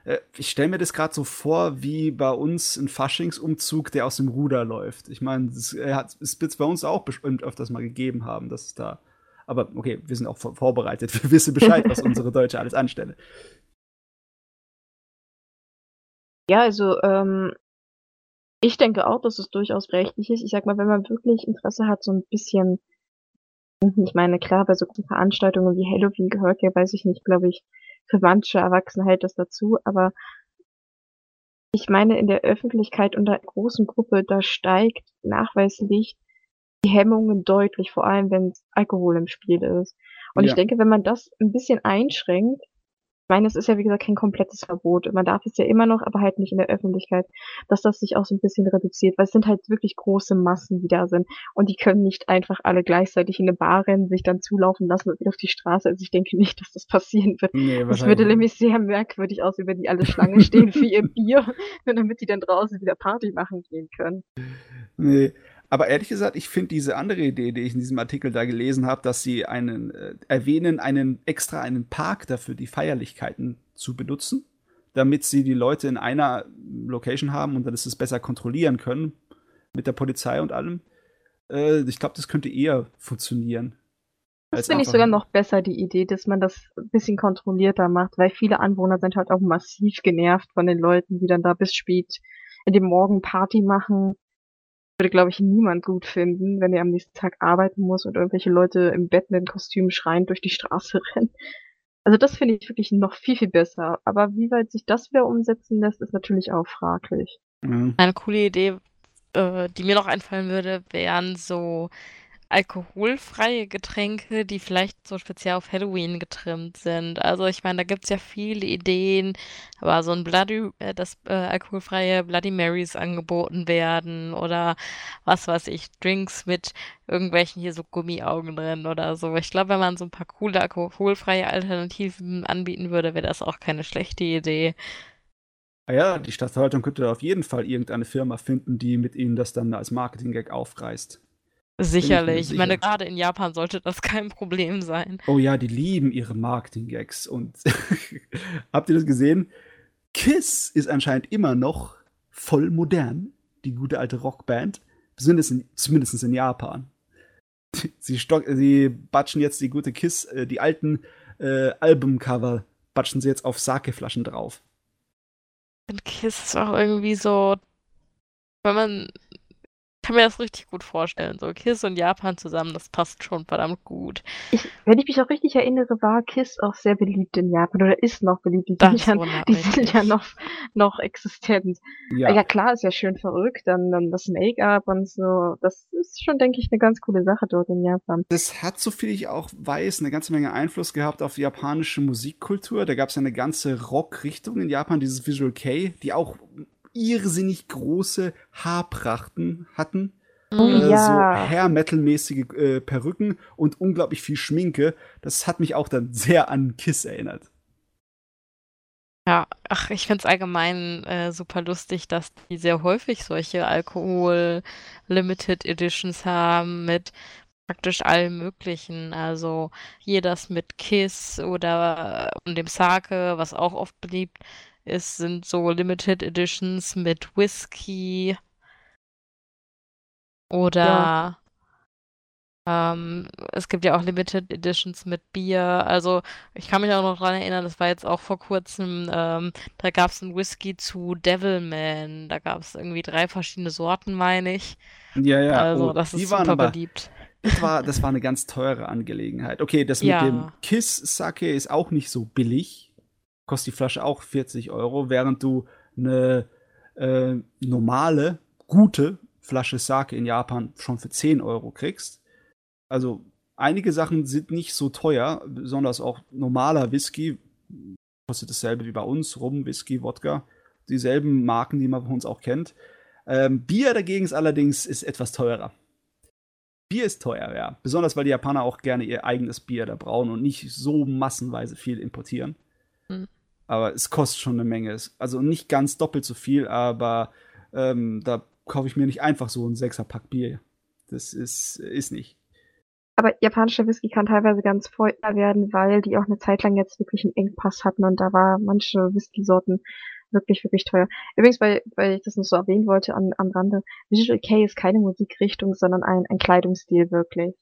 Speaker 1: Äh, ich stelle mir das gerade so vor, wie bei uns ein Faschingsumzug, der aus dem Ruder läuft. Ich meine, es wird es bei uns auch bestimmt öfters mal gegeben haben, dass es da. Aber okay, wir sind auch vorbereitet. Wir wissen Bescheid, was unsere Deutsche alles anstelle.
Speaker 3: Ja, also ähm, ich denke auch, dass es durchaus rechtlich ist. Ich sag mal, wenn man wirklich Interesse hat, so ein bisschen, ich meine, klar, bei so Veranstaltungen wie Halloween gehört ja, weiß ich nicht, glaube ich, für manche Erwachsene hält das dazu, aber ich meine, in der Öffentlichkeit unter großen Gruppe, da steigt nachweislich die Hemmungen deutlich, vor allem wenn Alkohol im Spiel ist. Und ja. ich denke, wenn man das ein bisschen einschränkt, ich meine, es ist ja wie gesagt kein komplettes Verbot. Man darf es ja immer noch, aber halt nicht in der Öffentlichkeit, dass das sich auch so ein bisschen reduziert, weil es sind halt wirklich große Massen, die da sind und die können nicht einfach alle gleichzeitig in eine Bar rennen, sich dann zulaufen lassen und wieder auf die Straße. Also ich denke nicht, dass das passieren wird. Nee, das würde nämlich sehr merkwürdig aussehen, wenn die alle Schlange stehen für ihr Bier, damit die dann draußen wieder Party machen gehen können.
Speaker 1: Nee, aber ehrlich gesagt, ich finde diese andere Idee, die ich in diesem Artikel da gelesen habe, dass sie einen äh, erwähnen, einen extra einen Park dafür, die Feierlichkeiten zu benutzen, damit sie die Leute in einer Location haben und dann ist es besser kontrollieren können mit der Polizei und allem. Äh, ich glaube, das könnte eher funktionieren.
Speaker 3: Das finde ich sogar noch besser, die Idee, dass man das ein bisschen kontrollierter macht, weil viele Anwohner sind halt auch massiv genervt von den Leuten, die dann da bis spät in dem Morgen Party machen würde, glaube ich, niemand gut finden, wenn er am nächsten Tag arbeiten muss und irgendwelche Leute im Batman-Kostüm schreiend durch die Straße rennen. Also das finde ich wirklich noch viel, viel besser. Aber wie weit sich das wieder umsetzen lässt, ist natürlich auch fraglich.
Speaker 2: Mhm. Eine coole Idee, äh, die mir noch einfallen würde, wären so alkoholfreie Getränke, die vielleicht so speziell auf Halloween getrimmt sind. Also ich meine, da gibt es ja viele Ideen, aber so ein Bloody, äh, dass äh, alkoholfreie Bloody Marys angeboten werden oder was weiß ich, Drinks mit irgendwelchen hier so Gummiaugen drin oder so. Ich glaube, wenn man so ein paar coole alkoholfreie Alternativen anbieten würde, wäre das auch keine schlechte Idee.
Speaker 1: Ah ja, die Stadtverwaltung könnte auf jeden Fall irgendeine Firma finden, die mit ihnen das dann als Marketing-Gag aufreißt.
Speaker 2: Sicherlich. Ich meine, gerade in Japan sollte das kein Problem sein.
Speaker 1: Oh ja, die lieben ihre Marketing-Gags. Und habt ihr das gesehen? Kiss ist anscheinend immer noch voll modern, die gute alte Rockband. Zumindest in, zumindest in Japan. Sie, stock, sie batschen jetzt die gute Kiss, äh, die alten äh, Albumcover, batschen sie jetzt auf Sake-Flaschen drauf.
Speaker 2: Und Kiss ist auch irgendwie so, wenn man kann mir das richtig gut vorstellen. So Kiss und Japan zusammen, das passt schon verdammt gut.
Speaker 3: Ich, wenn ich mich auch richtig erinnere, war Kiss auch sehr beliebt in Japan oder ist noch beliebt. Die, sind ja, die sind ja, noch, noch existent. Ja. ja, klar, ist ja schön verrückt. Dann, dann das Make-up und so. Das ist schon, denke ich, eine ganz coole Sache dort in Japan.
Speaker 1: Das hat, so viel ich auch weiß, eine ganze Menge Einfluss gehabt auf die japanische Musikkultur. Da gab es ja eine ganze Rock-Richtung in Japan, dieses Visual K, die auch irrsinnig große Haarprachten hatten. Oh, äh, ja. So Hair-Metal-mäßige äh, Perücken und unglaublich viel Schminke. Das hat mich auch dann sehr an Kiss erinnert.
Speaker 2: Ja, ach, ich finde es allgemein äh, super lustig, dass die sehr häufig solche Alkohol-Limited Editions haben mit praktisch allem Möglichen. Also hier das mit Kiss oder und dem Sake, was auch oft beliebt ist, sind so Limited Editions mit Whisky oder ja. Ähm, es gibt ja auch Limited Editions mit Bier. Also ich kann mich auch noch dran erinnern, das war jetzt auch vor kurzem, ähm, da gab es einen Whisky zu Devilman. Da gab es irgendwie drei verschiedene Sorten, meine ich.
Speaker 1: Ja, ja.
Speaker 2: Also oh, das ist super aber, beliebt.
Speaker 1: Das war, das war eine ganz teure Angelegenheit. Okay, das mit ja. dem Kiss Sake ist auch nicht so billig. Kostet die Flasche auch 40 Euro, während du eine äh, normale, gute Flasche Sake in Japan schon für 10 Euro kriegst. Also einige Sachen sind nicht so teuer, besonders auch normaler Whisky kostet dasselbe wie bei uns, Rum, Whisky, Wodka, dieselben Marken, die man von uns auch kennt. Ähm, Bier dagegen ist allerdings ist etwas teurer. Bier ist teuer, ja. Besonders weil die Japaner auch gerne ihr eigenes Bier da brauen und nicht so massenweise viel importieren. Mhm. Aber es kostet schon eine Menge. Also nicht ganz doppelt so viel, aber ähm, da kaufe ich mir nicht einfach so ein Sechserpack Bier. Das ist, ist nicht.
Speaker 3: Aber japanischer Whisky kann teilweise ganz teuer werden, weil die auch eine Zeit lang jetzt wirklich einen Engpass hatten und da war manche Whisky-Sorten wirklich, wirklich teuer. Übrigens, weil, weil ich das noch so erwähnen wollte an, am Rande, Visual K ist keine Musikrichtung, sondern ein, ein Kleidungsstil wirklich.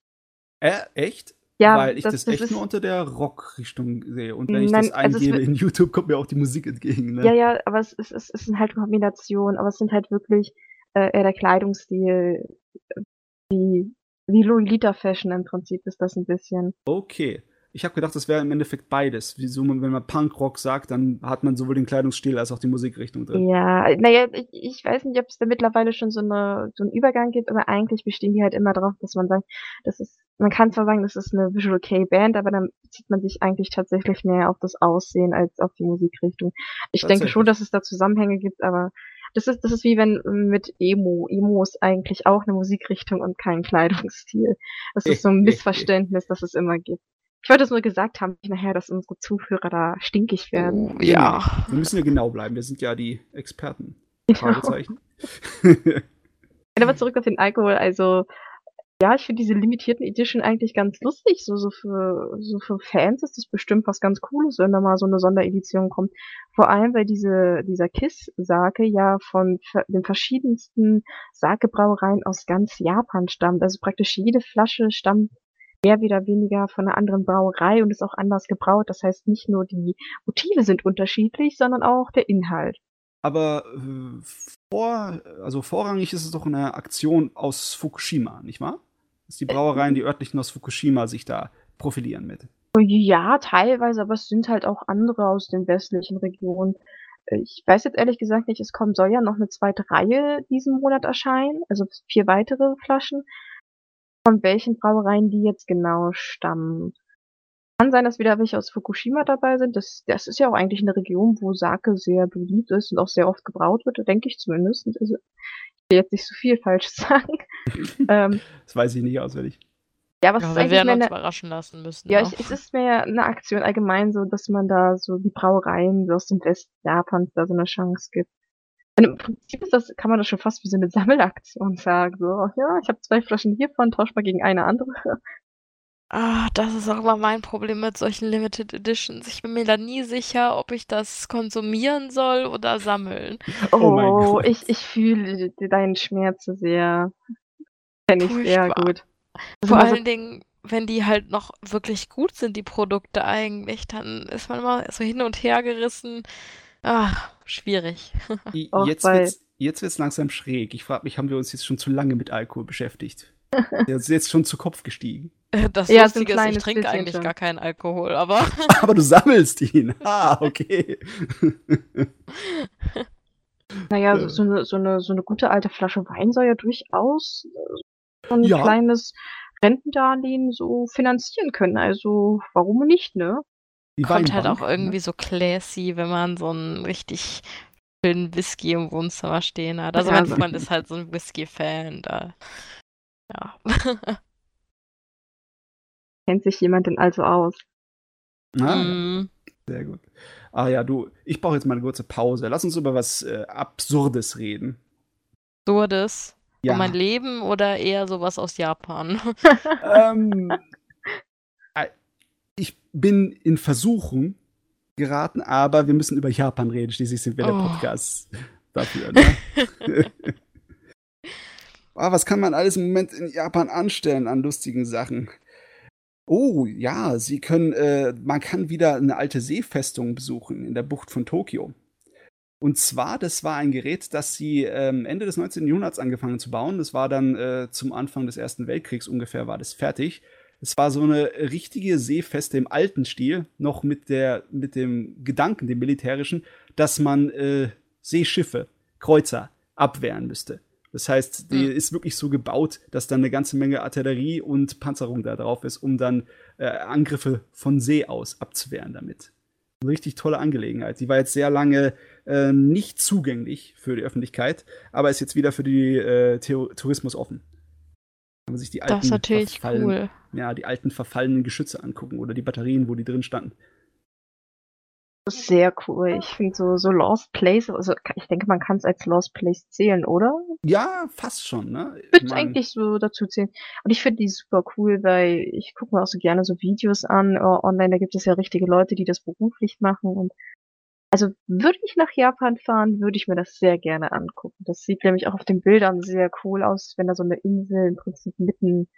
Speaker 1: Äh, echt? Ja, weil ich das, das echt nur unter der Rockrichtung sehe. Und wenn ich Nein, das also eingebe also in YouTube, kommt mir auch die Musik entgegen.
Speaker 3: Ne? Ja, ja, aber es, es, es, sind halt Kombinationen, aber es sind halt wirklich äh, eher der Kleidungsstil, wie wie Lolita Fashion im Prinzip ist das ein bisschen.
Speaker 1: Okay. Ich habe gedacht, das wäre im Endeffekt beides. Wie so, wenn man Punkrock sagt, dann hat man sowohl den Kleidungsstil als auch die Musikrichtung drin.
Speaker 3: Ja, naja, ich, ich weiß nicht, ob es da mittlerweile schon so, eine, so einen Übergang gibt, aber eigentlich bestehen die halt immer darauf, dass man sagt, das ist, man kann zwar sagen, das ist eine Visual K-Band, aber dann zieht man sich eigentlich tatsächlich mehr auf das Aussehen als auf die Musikrichtung. Ich denke schon, dass es da Zusammenhänge gibt, aber das ist, das ist wie wenn mit Emo. Emo ist eigentlich auch eine Musikrichtung und kein Kleidungsstil. Das ist so ein Missverständnis, das es immer gibt. Ich wollte es nur gesagt haben, nachher, dass unsere Zuhörer da stinkig werden.
Speaker 1: Oh, ja. Wir müssen ja genau bleiben. Wir sind ja die Experten.
Speaker 3: Genau. Fragezeichen. Aber zurück auf den Alkohol. Also, ja, ich finde diese limitierten Edition eigentlich ganz lustig. So, so, für, so für Fans ist das bestimmt was ganz Cooles, wenn da mal so eine Sonderedition kommt. Vor allem, weil diese, dieser Kiss-Sake ja von den verschiedensten Sake-Brauereien aus ganz Japan stammt. Also praktisch jede Flasche stammt mehr oder weniger von einer anderen Brauerei und ist auch anders gebraut. Das heißt, nicht nur die Motive sind unterschiedlich, sondern auch der Inhalt.
Speaker 1: Aber äh, vor, also vorrangig ist es doch eine Aktion aus Fukushima, nicht wahr? dass die Brauereien, die örtlichen aus Fukushima, sich da profilieren mit.
Speaker 3: Ja, teilweise, aber es sind halt auch andere aus den westlichen Regionen. Ich weiß jetzt ehrlich gesagt nicht, es kommt, soll ja noch eine zweite Reihe diesen Monat erscheinen, also vier weitere Flaschen. Von welchen Brauereien die jetzt genau stammen. Kann sein, dass wieder welche aus Fukushima dabei sind. Das, das ist ja auch eigentlich eine Region, wo Sake sehr beliebt ist und auch sehr oft gebraut wird, denke ich zumindest. Also, will jetzt nicht so viel falsch sagen.
Speaker 1: ähm, das weiß ich nicht auswendig.
Speaker 2: Ja, was ja, ist wir werden uns überraschen lassen müssen.
Speaker 3: Ja, ich, es ist mehr eine Aktion allgemein so, dass man da so die Brauereien aus dem Westen Japans da so eine Chance gibt. Und im Prinzip ist das, kann man das schon fast wie so eine Sammelaktion sagen. So, ja, ich habe zwei Flaschen hiervon, tausch mal gegen eine andere.
Speaker 2: Ah, das ist auch immer mein Problem mit solchen Limited Editions. Ich bin mir da nie sicher, ob ich das konsumieren soll oder sammeln.
Speaker 3: Oh, oh ich, ich fühle deinen Schmerz sehr. Kenne ich sehr gut.
Speaker 2: Vor allen so Dingen, wenn die halt noch wirklich gut sind, die Produkte eigentlich, dann ist man immer so hin und her gerissen. Ah, schwierig.
Speaker 1: jetzt wird's, jetzt wird's langsam schräg. Ich frage mich, haben wir uns jetzt schon zu lange mit Alkohol beschäftigt? Der ist jetzt schon zu Kopf gestiegen.
Speaker 2: Das ja, Lustige ist, ich trinke eigentlich schon. gar keinen Alkohol, aber.
Speaker 1: aber du sammelst ihn. Ah, okay.
Speaker 3: naja, so, so, eine, so, eine, so eine gute alte Flasche Wein soll ja durchaus so ein ja. kleines Rentendarlehen so finanzieren können. Also, warum nicht, ne?
Speaker 2: Die Kommt halt auch irgendwie so classy, wenn man so ein richtig schönen Whisky im Wohnzimmer stehen hat. Also ja, mein Freund ist halt so ein Whisky-Fan. Da. Ja.
Speaker 3: Kennt sich jemand denn also aus?
Speaker 1: Ah, mm. Sehr gut. Ah ja, du, ich brauche jetzt mal eine kurze Pause. Lass uns über was äh, Absurdes reden.
Speaker 2: Absurdes? Ja. Um mein Leben oder eher sowas aus Japan?
Speaker 1: ähm, äh, bin in Versuchung geraten, aber wir müssen über Japan reden. Schließlich sind wir oh. der Podcast dafür. Ne? ah, was kann man alles im Moment in Japan anstellen an lustigen Sachen? Oh, ja, sie können, äh, man kann wieder eine alte Seefestung besuchen in der Bucht von Tokio. Und zwar, das war ein Gerät, das sie ähm, Ende des 19. Jahrhunderts angefangen zu bauen. Das war dann äh, zum Anfang des Ersten Weltkriegs ungefähr, war das fertig. Es war so eine richtige Seefeste im alten Stil, noch mit, der, mit dem Gedanken, dem militärischen, dass man äh, Seeschiffe, Kreuzer abwehren müsste. Das heißt, die mhm. ist wirklich so gebaut, dass dann eine ganze Menge Artillerie und Panzerung da drauf ist, um dann äh, Angriffe von See aus abzuwehren damit. Eine richtig tolle Angelegenheit. Die war jetzt sehr lange äh, nicht zugänglich für die Öffentlichkeit, aber ist jetzt wieder für die äh, Tourismus offen. Kann man sich die alten
Speaker 2: das ist natürlich cool.
Speaker 1: Ja, die alten verfallenen Geschütze angucken oder die Batterien, wo die drin standen.
Speaker 3: Sehr cool. Ich finde so, so Lost Place, also ich denke, man kann es als Lost Place zählen, oder?
Speaker 1: Ja, fast schon, ne?
Speaker 3: Ich würde eigentlich so dazu zählen. Und ich finde die super cool, weil ich gucke mir auch so gerne so Videos an uh, online. Da gibt es ja richtige Leute, die das beruflich machen. Und also würde ich nach Japan fahren, würde ich mir das sehr gerne angucken. Das sieht nämlich auch auf den Bildern sehr cool aus, wenn da so eine Insel im Prinzip mitten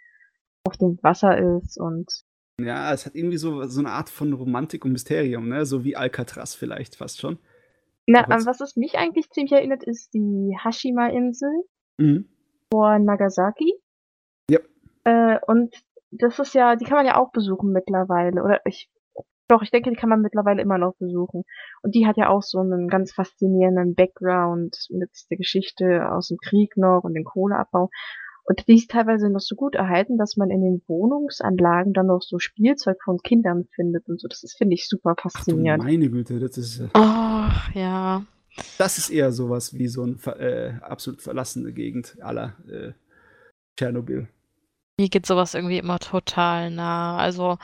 Speaker 3: auf dem Wasser ist und
Speaker 1: ja, es hat irgendwie so, so eine Art von Romantik und Mysterium, ne? So wie Alcatraz vielleicht fast schon.
Speaker 3: Na, an was es mich eigentlich ziemlich erinnert, ist die Hashima-Insel mhm. vor Nagasaki.
Speaker 1: Ja.
Speaker 3: Äh, und das ist ja, die kann man ja auch besuchen mittlerweile. Oder ich, doch, ich denke, die kann man mittlerweile immer noch besuchen. Und die hat ja auch so einen ganz faszinierenden Background mit der Geschichte aus dem Krieg noch und dem Kohleabbau. Und die ist teilweise noch so gut erhalten, dass man in den Wohnungsanlagen dann noch so Spielzeug von Kindern findet und so. Das ist, finde ich, super faszinierend.
Speaker 1: Ach, meine Güte, das ist.
Speaker 2: Oh, ja.
Speaker 1: Das ist eher sowas wie so eine äh, absolut verlassene Gegend aller äh, Tschernobyl.
Speaker 2: Mir geht sowas irgendwie immer total nah. Also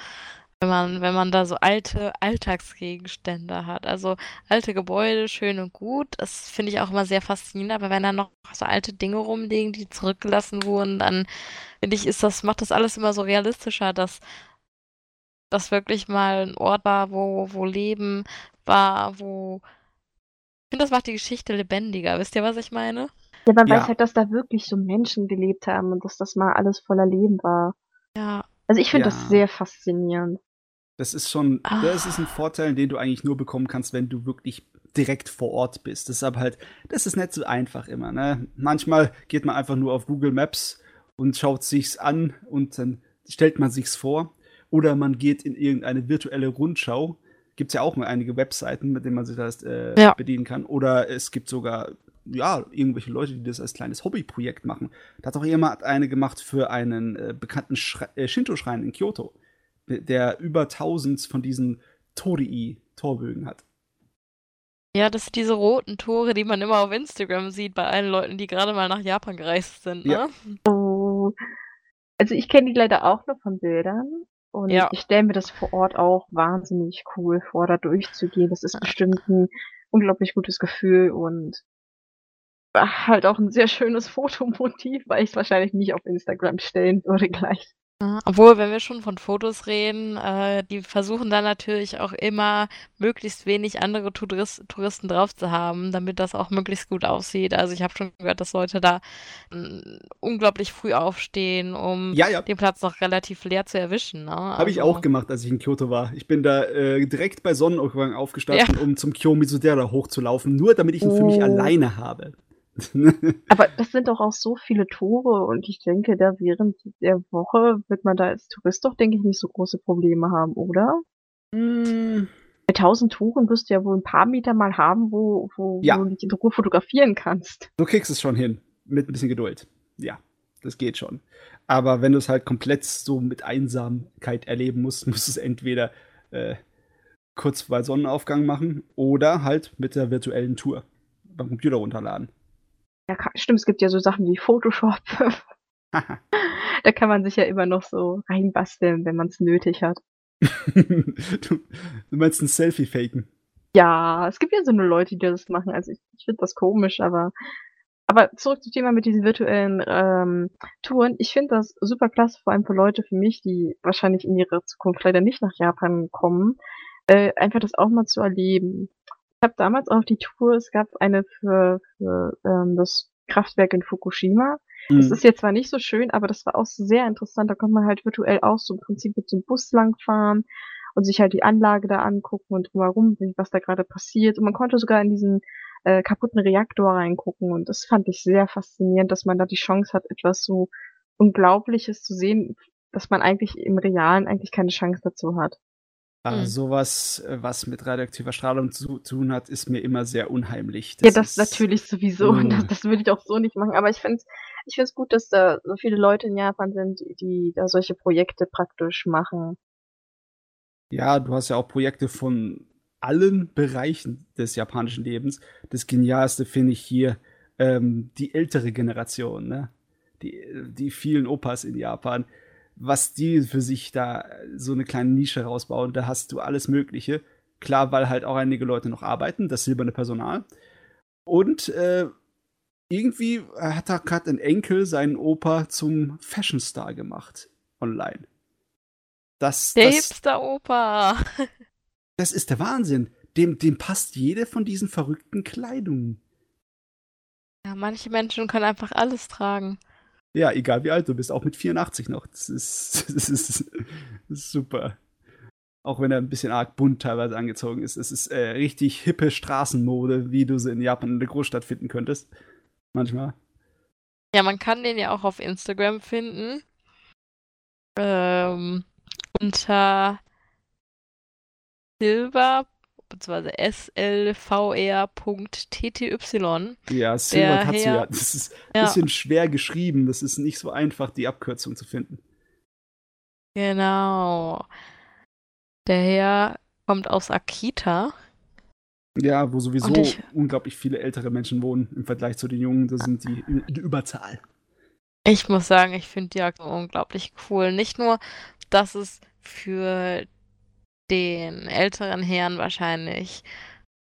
Speaker 2: wenn man, wenn man da so alte Alltagsgegenstände hat. Also alte Gebäude, schön und gut. Das finde ich auch immer sehr faszinierend. Aber wenn da noch so alte Dinge rumliegen, die zurückgelassen wurden, dann finde ich, ist das, macht das alles immer so realistischer, dass das wirklich mal ein Ort war, wo, wo Leben war, wo. Ich finde, das macht die Geschichte lebendiger. Wisst ihr, was ich meine?
Speaker 3: Ja, man ja. weiß halt, dass da wirklich so Menschen gelebt haben und dass das mal alles voller Leben war.
Speaker 2: Ja.
Speaker 3: Also ich finde ja. das sehr faszinierend.
Speaker 1: Das ist schon, ah. das ist ein Vorteil, den du eigentlich nur bekommen kannst, wenn du wirklich direkt vor Ort bist. Das ist aber halt, das ist nicht so einfach immer. Ne? Manchmal geht man einfach nur auf Google Maps und schaut sich's an und dann stellt man sich's vor. Oder man geht in irgendeine virtuelle Rundschau. Gibt es ja auch einige Webseiten, mit denen man sich das äh, ja. bedienen kann. Oder es gibt sogar ja, irgendwelche Leute, die das als kleines Hobbyprojekt machen. Da hat auch jemand eine gemacht für einen äh, bekannten äh, Shinto-Schrein in Kyoto der über 1000 von diesen Torii-Torbögen hat.
Speaker 2: Ja, das sind diese roten Tore, die man immer auf Instagram sieht bei allen Leuten, die gerade mal nach Japan gereist sind. Ne? Ja.
Speaker 3: Oh. Also ich kenne die leider auch nur von Bildern. Und ja. ich stelle mir das vor Ort auch wahnsinnig cool vor, da durchzugehen. Das ist bestimmt ein unglaublich gutes Gefühl und halt auch ein sehr schönes Fotomotiv, weil ich es wahrscheinlich nicht auf Instagram stellen würde gleich.
Speaker 2: Obwohl, wenn wir schon von Fotos reden, äh, die versuchen dann natürlich auch immer möglichst wenig andere Tourist Touristen drauf zu haben, damit das auch möglichst gut aussieht. Also ich habe schon gehört, dass Leute da äh, unglaublich früh aufstehen, um
Speaker 1: ja, ja.
Speaker 2: den Platz noch relativ leer zu erwischen. Ne?
Speaker 1: Habe ich auch also gemacht, als ich in Kyoto war. Ich bin da äh, direkt bei Sonnenaufgang aufgestanden, ja. um zum Kiyomizu-dera hochzulaufen, nur damit ich ihn oh. für mich oh. alleine habe.
Speaker 3: Aber das sind doch auch so viele Tore und ich denke, da während der Woche wird man da als Tourist doch, denke ich, nicht so große Probleme haben, oder? Mm. Bei tausend Toren wirst du ja wohl ein paar Meter mal haben, wo, wo, ja. wo du dich in Ruhe fotografieren kannst.
Speaker 1: Du kriegst es schon hin. Mit ein bisschen Geduld. Ja, das geht schon. Aber wenn du es halt komplett so mit Einsamkeit erleben musst, musst du es entweder äh, kurz vor Sonnenaufgang machen oder halt mit der virtuellen Tour beim Computer runterladen.
Speaker 3: Ja, stimmt, es gibt ja so Sachen wie Photoshop. da kann man sich ja immer noch so reinbasteln, wenn man es nötig hat.
Speaker 1: du, meinst ein Selfie faken?
Speaker 3: Ja, es gibt ja so eine Leute, die das machen. Also ich, ich finde das komisch, aber aber zurück zum Thema mit diesen virtuellen ähm, Touren. Ich finde das super klasse, vor allem für Leute für mich, die wahrscheinlich in ihrer Zukunft leider nicht nach Japan kommen, äh, einfach das auch mal zu erleben. Ich habe damals auf die Tour, es gab eine für, für ähm, das Kraftwerk in Fukushima. Mhm. Das ist jetzt zwar nicht so schön, aber das war auch sehr interessant. Da konnte man halt virtuell auch so im Prinzip mit dem Bus langfahren und sich halt die Anlage da angucken und drumherum, was da gerade passiert. Und man konnte sogar in diesen äh, kaputten Reaktor reingucken. Und das fand ich sehr faszinierend, dass man da die Chance hat, etwas so Unglaubliches zu sehen, dass man eigentlich im Realen eigentlich keine Chance dazu hat.
Speaker 1: Ah, mhm. Sowas, äh, was mit radioaktiver Strahlung zu tun hat, ist mir immer sehr unheimlich.
Speaker 3: Das ja, das ist, natürlich sowieso. Mm. Das, das würde ich auch so nicht machen. Aber ich finde es ich find's gut, dass da so viele Leute in Japan sind, die da solche Projekte praktisch machen.
Speaker 1: Ja, du hast ja auch Projekte von allen Bereichen des japanischen Lebens. Das Genialste finde ich hier ähm, die ältere Generation, ne? Die, die vielen Opas in Japan, was die für sich da so eine kleine Nische rausbauen, da hast du alles Mögliche. Klar, weil halt auch einige Leute noch arbeiten, das silberne Personal. Und äh, irgendwie hat da gerade ein Enkel seinen Opa zum Fashion Star gemacht online.
Speaker 2: Das, der Hipster-Opa.
Speaker 1: Das ist der Wahnsinn. Dem, dem passt jede von diesen verrückten Kleidungen.
Speaker 2: Ja, manche Menschen können einfach alles tragen.
Speaker 1: Ja, egal wie alt du bist, auch mit 84 noch. Das ist, das ist, das ist super. Auch wenn er ein bisschen arg bunt teilweise angezogen ist. Es ist äh, richtig hippe Straßenmode, wie du sie in Japan in der Großstadt finden könntest. Manchmal.
Speaker 2: Ja, man kann den ja auch auf Instagram finden. Ähm, unter Silver bzw. slvr.tty.
Speaker 1: Ja, Silver hat ja. Das ist ein ja. bisschen schwer geschrieben. Das ist nicht so einfach, die Abkürzung zu finden.
Speaker 2: Genau. Der Herr kommt aus Akita.
Speaker 1: Ja, wo sowieso ich, unglaublich viele ältere Menschen wohnen im Vergleich zu den Jungen. Da sind die in Überzahl.
Speaker 2: Ich muss sagen, ich finde die Aktion unglaublich cool. Nicht nur, dass es für den älteren Herren wahrscheinlich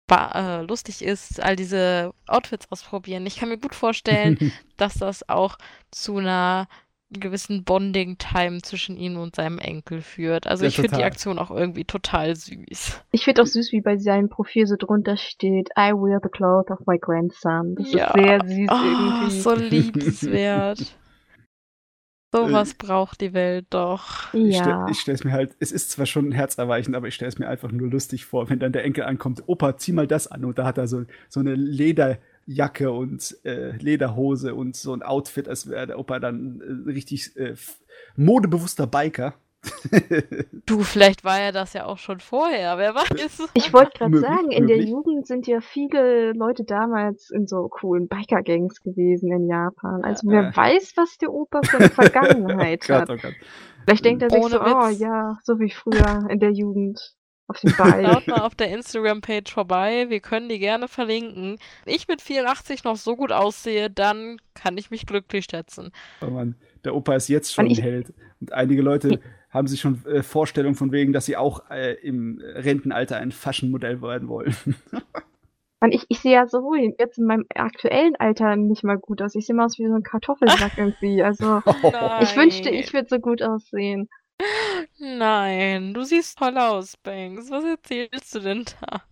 Speaker 2: äh, lustig ist, all diese Outfits ausprobieren. Ich kann mir gut vorstellen, dass das auch zu einer gewissen Bonding-Time zwischen ihm und seinem Enkel führt. Also ja, ich finde die Aktion auch irgendwie total süß.
Speaker 3: Ich finde auch süß, wie bei seinem Profil so drunter steht, I wear the clothes of my grandson. Das ja. ist sehr süß oh, irgendwie.
Speaker 2: So liebenswert. Sowas äh, braucht die Welt doch.
Speaker 1: Ja. Ich stelle es mir halt, es ist zwar schon herzerweichend, aber ich stelle es mir einfach nur lustig vor, wenn dann der Enkel ankommt, Opa, zieh mal das an und da hat er so, so eine Lederjacke und äh, Lederhose und so ein Outfit, als wäre der Opa dann äh, richtig äh, modebewusster Biker
Speaker 2: du, vielleicht war er das ja auch schon vorher, wer weiß.
Speaker 3: Ich wollte gerade sagen, in der Jugend sind ja viele Leute damals in so coolen Biker-Gangs gewesen in Japan. Also wer äh. weiß, was der Opa für eine Vergangenheit hat. Gott, oh Gott. Vielleicht denkt er sich Ohne so, Witz. oh ja, so wie früher in der Jugend. Auf dem Ball.
Speaker 2: Schaut mal auf der Instagram-Page vorbei. Wir können die gerne verlinken. Wenn ich mit 84 noch so gut aussehe, dann kann ich mich glücklich schätzen.
Speaker 1: Oh Mann, der Opa ist jetzt schon ein Held. Und einige Leute haben sich schon äh, Vorstellungen von wegen, dass sie auch äh, im Rentenalter ein Fashion-Modell werden wollen.
Speaker 3: Man, ich, ich sehe ja so jetzt in meinem aktuellen Alter nicht mal gut aus. Ich sehe mal aus wie so ein Kartoffelsack irgendwie. Also oh. ich wünschte, ich würde so gut aussehen.
Speaker 2: Nein, du siehst toll aus, Banks. Was erzählst du denn da?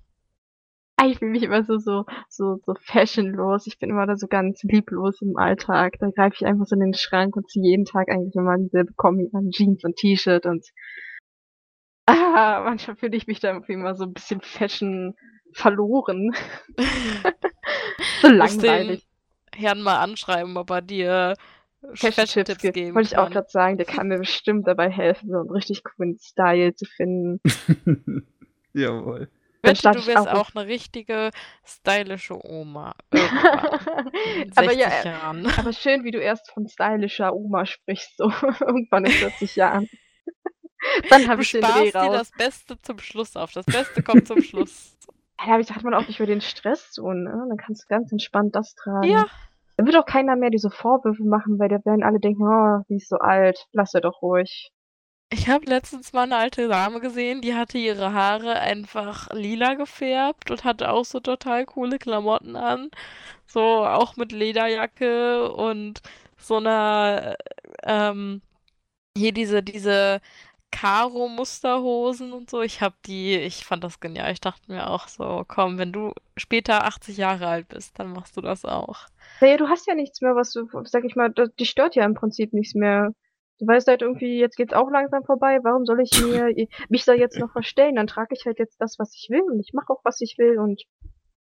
Speaker 3: Ich fühle mich immer so, so, so, so fashionlos. Ich bin immer da so ganz lieblos im Alltag. Da greife ich einfach so in den Schrank und ziehe jeden Tag eigentlich immer dieselbe Kombi an Jeans und T-Shirt und ah, manchmal fühle ich mich da irgendwie immer so ein bisschen Fashion verloren. so langweilig.
Speaker 2: Herrn mal anschreiben, ob er dir Fashion-Tipps Fashion geben
Speaker 3: Wollte ich auch gerade sagen, der kann mir bestimmt dabei helfen, so einen richtig coolen Style zu finden.
Speaker 1: Jawohl
Speaker 2: wünschte, du wärst auch, auch eine richtige stylische Oma.
Speaker 3: aber ja, Jahren. aber schön, wie du erst von stylischer Oma sprichst, so irgendwann in 40 Jahren.
Speaker 2: Dann habe ich den Dreh raus. dir das Beste zum Schluss auf. Das Beste kommt zum Schluss.
Speaker 3: Ja, da hat man auch nicht mehr den Stress so, ne? Dann kannst du ganz entspannt das tragen. Ja. Da wird auch keiner mehr diese Vorwürfe machen, weil da werden alle denken, oh, die ist so alt, lass er doch ruhig.
Speaker 2: Ich habe letztens mal eine alte Dame gesehen, die hatte ihre Haare einfach lila gefärbt und hatte auch so total coole Klamotten an. So auch mit Lederjacke und so einer, ähm, hier diese, diese Karo-Musterhosen und so. Ich habe die, ich fand das genial. Ich dachte mir auch so, komm, wenn du später 80 Jahre alt bist, dann machst du das auch.
Speaker 3: Naja, du hast ja nichts mehr, was du, sag ich mal, die stört ja im Prinzip nichts mehr. Du weißt halt irgendwie, jetzt geht's auch langsam vorbei, warum soll ich mir mich da jetzt noch verstellen? Dann trage ich halt jetzt das, was ich will und ich mache auch, was ich will und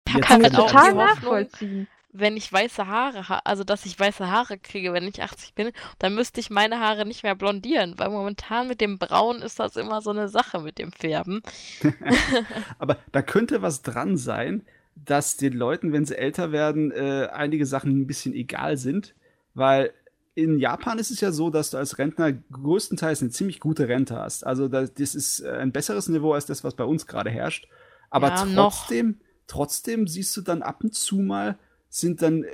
Speaker 2: ja, kann ich total nachvollziehen. Wenn ich weiße Haare habe, also dass ich weiße Haare kriege, wenn ich 80 bin, dann müsste ich meine Haare nicht mehr blondieren, weil momentan mit dem Braun ist das immer so eine Sache mit dem Färben.
Speaker 1: Aber da könnte was dran sein, dass den Leuten, wenn sie älter werden, äh, einige Sachen ein bisschen egal sind, weil in Japan ist es ja so, dass du als Rentner größtenteils eine ziemlich gute Rente hast. Also das, das ist äh, ein besseres Niveau als das, was bei uns gerade herrscht. Aber ja, trotzdem, noch. trotzdem siehst du dann ab und zu mal, sind dann äh,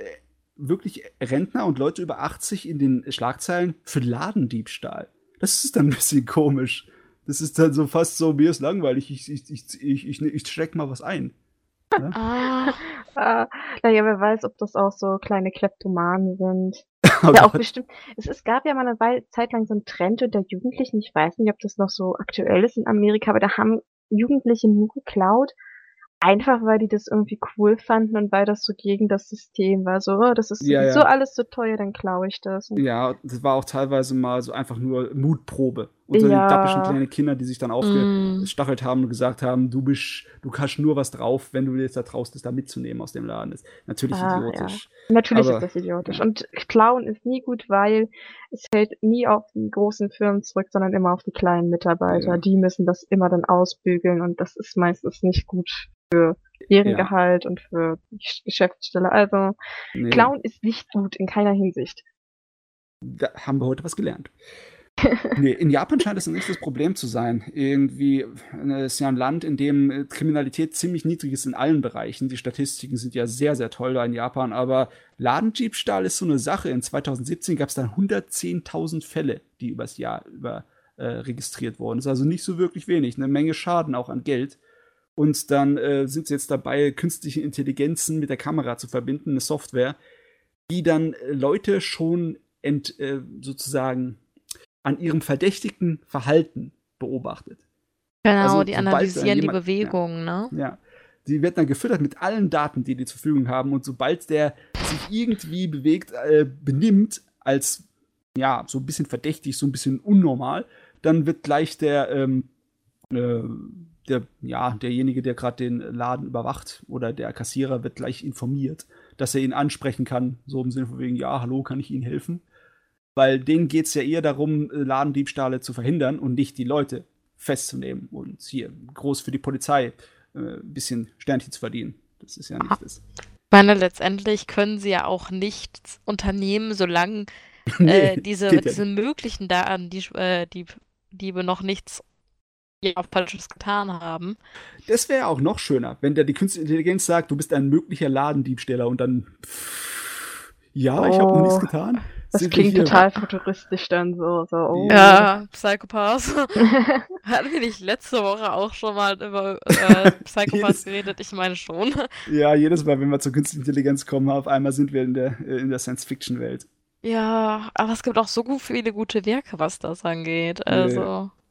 Speaker 1: wirklich Rentner und Leute über 80 in den Schlagzeilen für Ladendiebstahl. Das ist dann ein bisschen komisch. Das ist dann so fast so, mir ist langweilig, ich, ich, ich, ich, ich, ich steck mal was ein.
Speaker 3: Ja? Ah. ah, naja, wer weiß, ob das auch so kleine Kleptomanen sind. Oh ja, auch bestimmt. Es, es gab ja mal eine Weile, Zeit lang so einen Trend unter Jugendlichen. Ich weiß nicht, ob das noch so aktuell ist in Amerika, aber da haben Jugendliche nur geklaut, Einfach, weil die das irgendwie cool fanden und weil das so gegen das System war. So, oh, das ist ja, ja. so alles so teuer, dann klaue ich das.
Speaker 1: Ja, das war auch teilweise mal so einfach nur Mutprobe. Unter ja. den dappischen kleinen Kinder, die sich dann aufgestachelt mm. haben und gesagt haben, du bist, du hast nur was drauf, wenn du jetzt da traust, das da mitzunehmen aus dem Laden. Das ist natürlich ah, idiotisch.
Speaker 3: Ja. Natürlich Aber, ist das idiotisch. Und klauen ist nie gut, weil es fällt nie auf die großen Firmen zurück, sondern immer auf die kleinen Mitarbeiter. Die müssen das immer dann ausbügeln und das ist meistens nicht gut für Ehrengehalt ja. und für Geschäftsstelle. Also nee. Clown ist nicht gut in keiner Hinsicht.
Speaker 1: Da haben wir heute was gelernt. nee, in Japan scheint es nicht das Problem zu sein. Irgendwie es ist ja ein Land, in dem äh, Kriminalität ziemlich niedrig ist in allen Bereichen. Die Statistiken sind ja sehr, sehr toll da in Japan, aber Ladendiebstahl ist so eine Sache. In 2017 gab es dann 110.000 Fälle, die übers Jahr über äh, registriert wurden. Das ist also nicht so wirklich wenig. Eine Menge Schaden auch an Geld. Und dann äh, sind sie jetzt dabei, künstliche Intelligenzen mit der Kamera zu verbinden, eine Software, die dann äh, Leute schon ent, äh, sozusagen an ihrem verdächtigen Verhalten beobachtet.
Speaker 2: Genau, also, die analysieren jemand, die Bewegungen, ja,
Speaker 1: ne? Ja. Die wird dann gefüttert mit allen Daten, die die zur Verfügung haben. Und sobald der sich irgendwie bewegt, äh, benimmt, als ja, so ein bisschen verdächtig, so ein bisschen unnormal, dann wird gleich der ähm, äh, der, ja, derjenige, der gerade den Laden überwacht oder der Kassierer wird gleich informiert, dass er ihn ansprechen kann, so im Sinne von wegen, ja, hallo, kann ich Ihnen helfen? Weil denen geht es ja eher darum, Ladendiebstahle zu verhindern und nicht die Leute festzunehmen und hier groß für die Polizei äh, ein bisschen Sternchen zu verdienen. Das ist ja nicht das.
Speaker 2: Ich meine, letztendlich können sie ja auch nichts unternehmen, solange nee, äh, diese, diese ja möglichen Daten, die, äh, die Diebe noch nichts ja Falsches getan haben.
Speaker 1: Das wäre auch noch schöner, wenn der die Künstliche Intelligenz sagt, du bist ein möglicher Ladendiebsteller und dann pff, ja, oh, ich habe noch nichts getan.
Speaker 3: Das Sind klingt total futuristisch dann so. so oh.
Speaker 2: Ja, Psychopath. Hatten wir nicht letzte Woche auch schon mal über äh, Psychopaths geredet? Ich meine schon.
Speaker 1: Ja, jedes Mal, wenn wir zur künstlichen Intelligenz kommen, auf einmal sind wir in der, äh, in der Science-Fiction-Welt.
Speaker 2: Ja, aber es gibt auch so viele gute Werke, was das angeht. Also. Nee.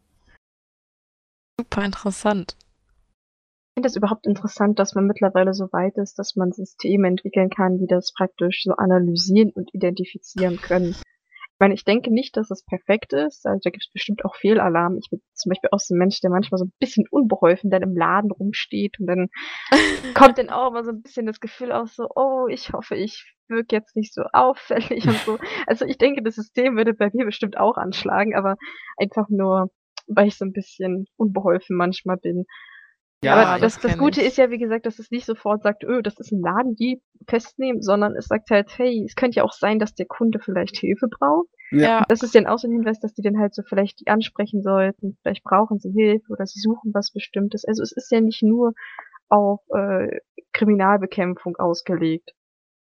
Speaker 2: Super interessant.
Speaker 3: Ich finde es überhaupt interessant, dass man mittlerweile so weit ist, dass man Systeme entwickeln kann, die das praktisch so analysieren und identifizieren können. Ich meine, ich denke nicht, dass es perfekt ist. Also da gibt es bestimmt auch Fehlalarm. Ich bin zum Beispiel auch so ein Mensch, der manchmal so ein bisschen unbeholfen dann im Laden rumsteht und dann kommt dann auch immer so ein bisschen das Gefühl aus so, oh, ich hoffe, ich wirke jetzt nicht so auffällig und so. Also ich denke, das System würde bei mir bestimmt auch anschlagen, aber einfach nur weil ich so ein bisschen unbeholfen manchmal bin. Ja, aber das, das, das Gute ich. ist ja, wie gesagt, dass es nicht sofort sagt, öh, das ist ein Laden, die festnehmen, sondern es sagt halt, hey, es könnte ja auch sein, dass der Kunde vielleicht Hilfe braucht. Ja. Das ist ja auch so ein Hinweis, dass die dann halt so vielleicht die ansprechen sollten, vielleicht brauchen sie Hilfe oder sie suchen was Bestimmtes. Also es ist ja nicht nur auf äh, Kriminalbekämpfung ausgelegt.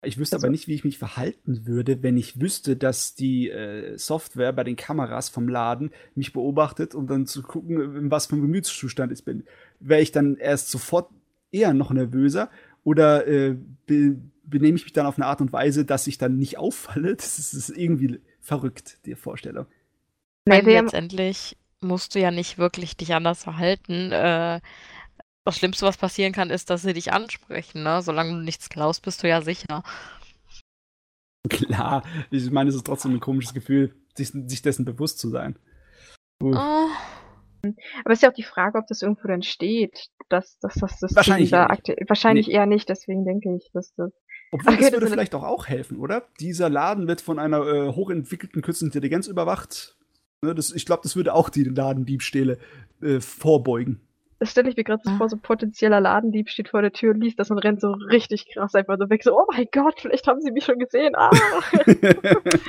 Speaker 1: Ich wüsste also, aber nicht, wie ich mich verhalten würde, wenn ich wüsste, dass die äh, Software bei den Kameras vom Laden mich beobachtet, um dann zu gucken, in was für ein Gemütszustand ich bin. Wäre ich dann erst sofort eher noch nervöser oder äh, be benehme ich mich dann auf eine Art und Weise, dass ich dann nicht auffalle? Das ist, das ist irgendwie verrückt, die Vorstellung.
Speaker 2: Nein, letztendlich musst du ja nicht wirklich dich anders verhalten. Äh, das Schlimmste, was passieren kann, ist, dass sie dich ansprechen. Ne? Solange du nichts klaust, bist du ja sicher.
Speaker 1: Klar, ich meine, es ist trotzdem ein komisches Gefühl, sich, sich dessen bewusst zu sein.
Speaker 3: Uh. Oh. Aber es ist ja auch die Frage, ob das irgendwo dann steht, dass, dass, dass das
Speaker 1: wahrscheinlich,
Speaker 3: da wahrscheinlich nee. eher nicht, deswegen denke ich, dass das.
Speaker 1: Obwohl, okay, das würde das vielleicht auch, auch helfen, oder? Dieser Laden wird von einer äh, hochentwickelten künstlichen Intelligenz überwacht. Ne, das, ich glaube, das würde auch die Ladendiebstähle äh, vorbeugen.
Speaker 3: Das stelle ich mir gerade so ah. vor, so potenzieller Ladendieb steht vor der Tür und liest das und rennt so richtig krass einfach so weg. So, oh mein Gott, vielleicht haben sie mich schon gesehen. Ah.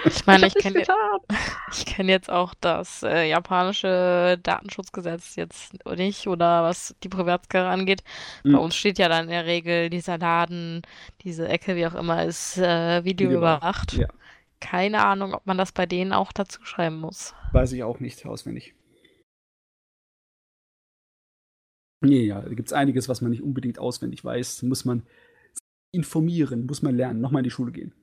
Speaker 2: ich meine, ich, ich kenne ich kenn jetzt auch das äh, japanische Datenschutzgesetz jetzt nicht oder was die Privatsphäre angeht. Mhm. Bei uns steht ja dann in der Regel dieser Laden, diese Ecke, wie auch immer, ist äh, Video überwacht. Ja. Keine Ahnung, ob man das bei denen auch dazu schreiben muss.
Speaker 1: Weiß ich auch nicht auswendig. Nee, ja, da gibt es einiges, was man nicht unbedingt auswendig weiß. Muss man informieren, muss man lernen, nochmal in die Schule gehen.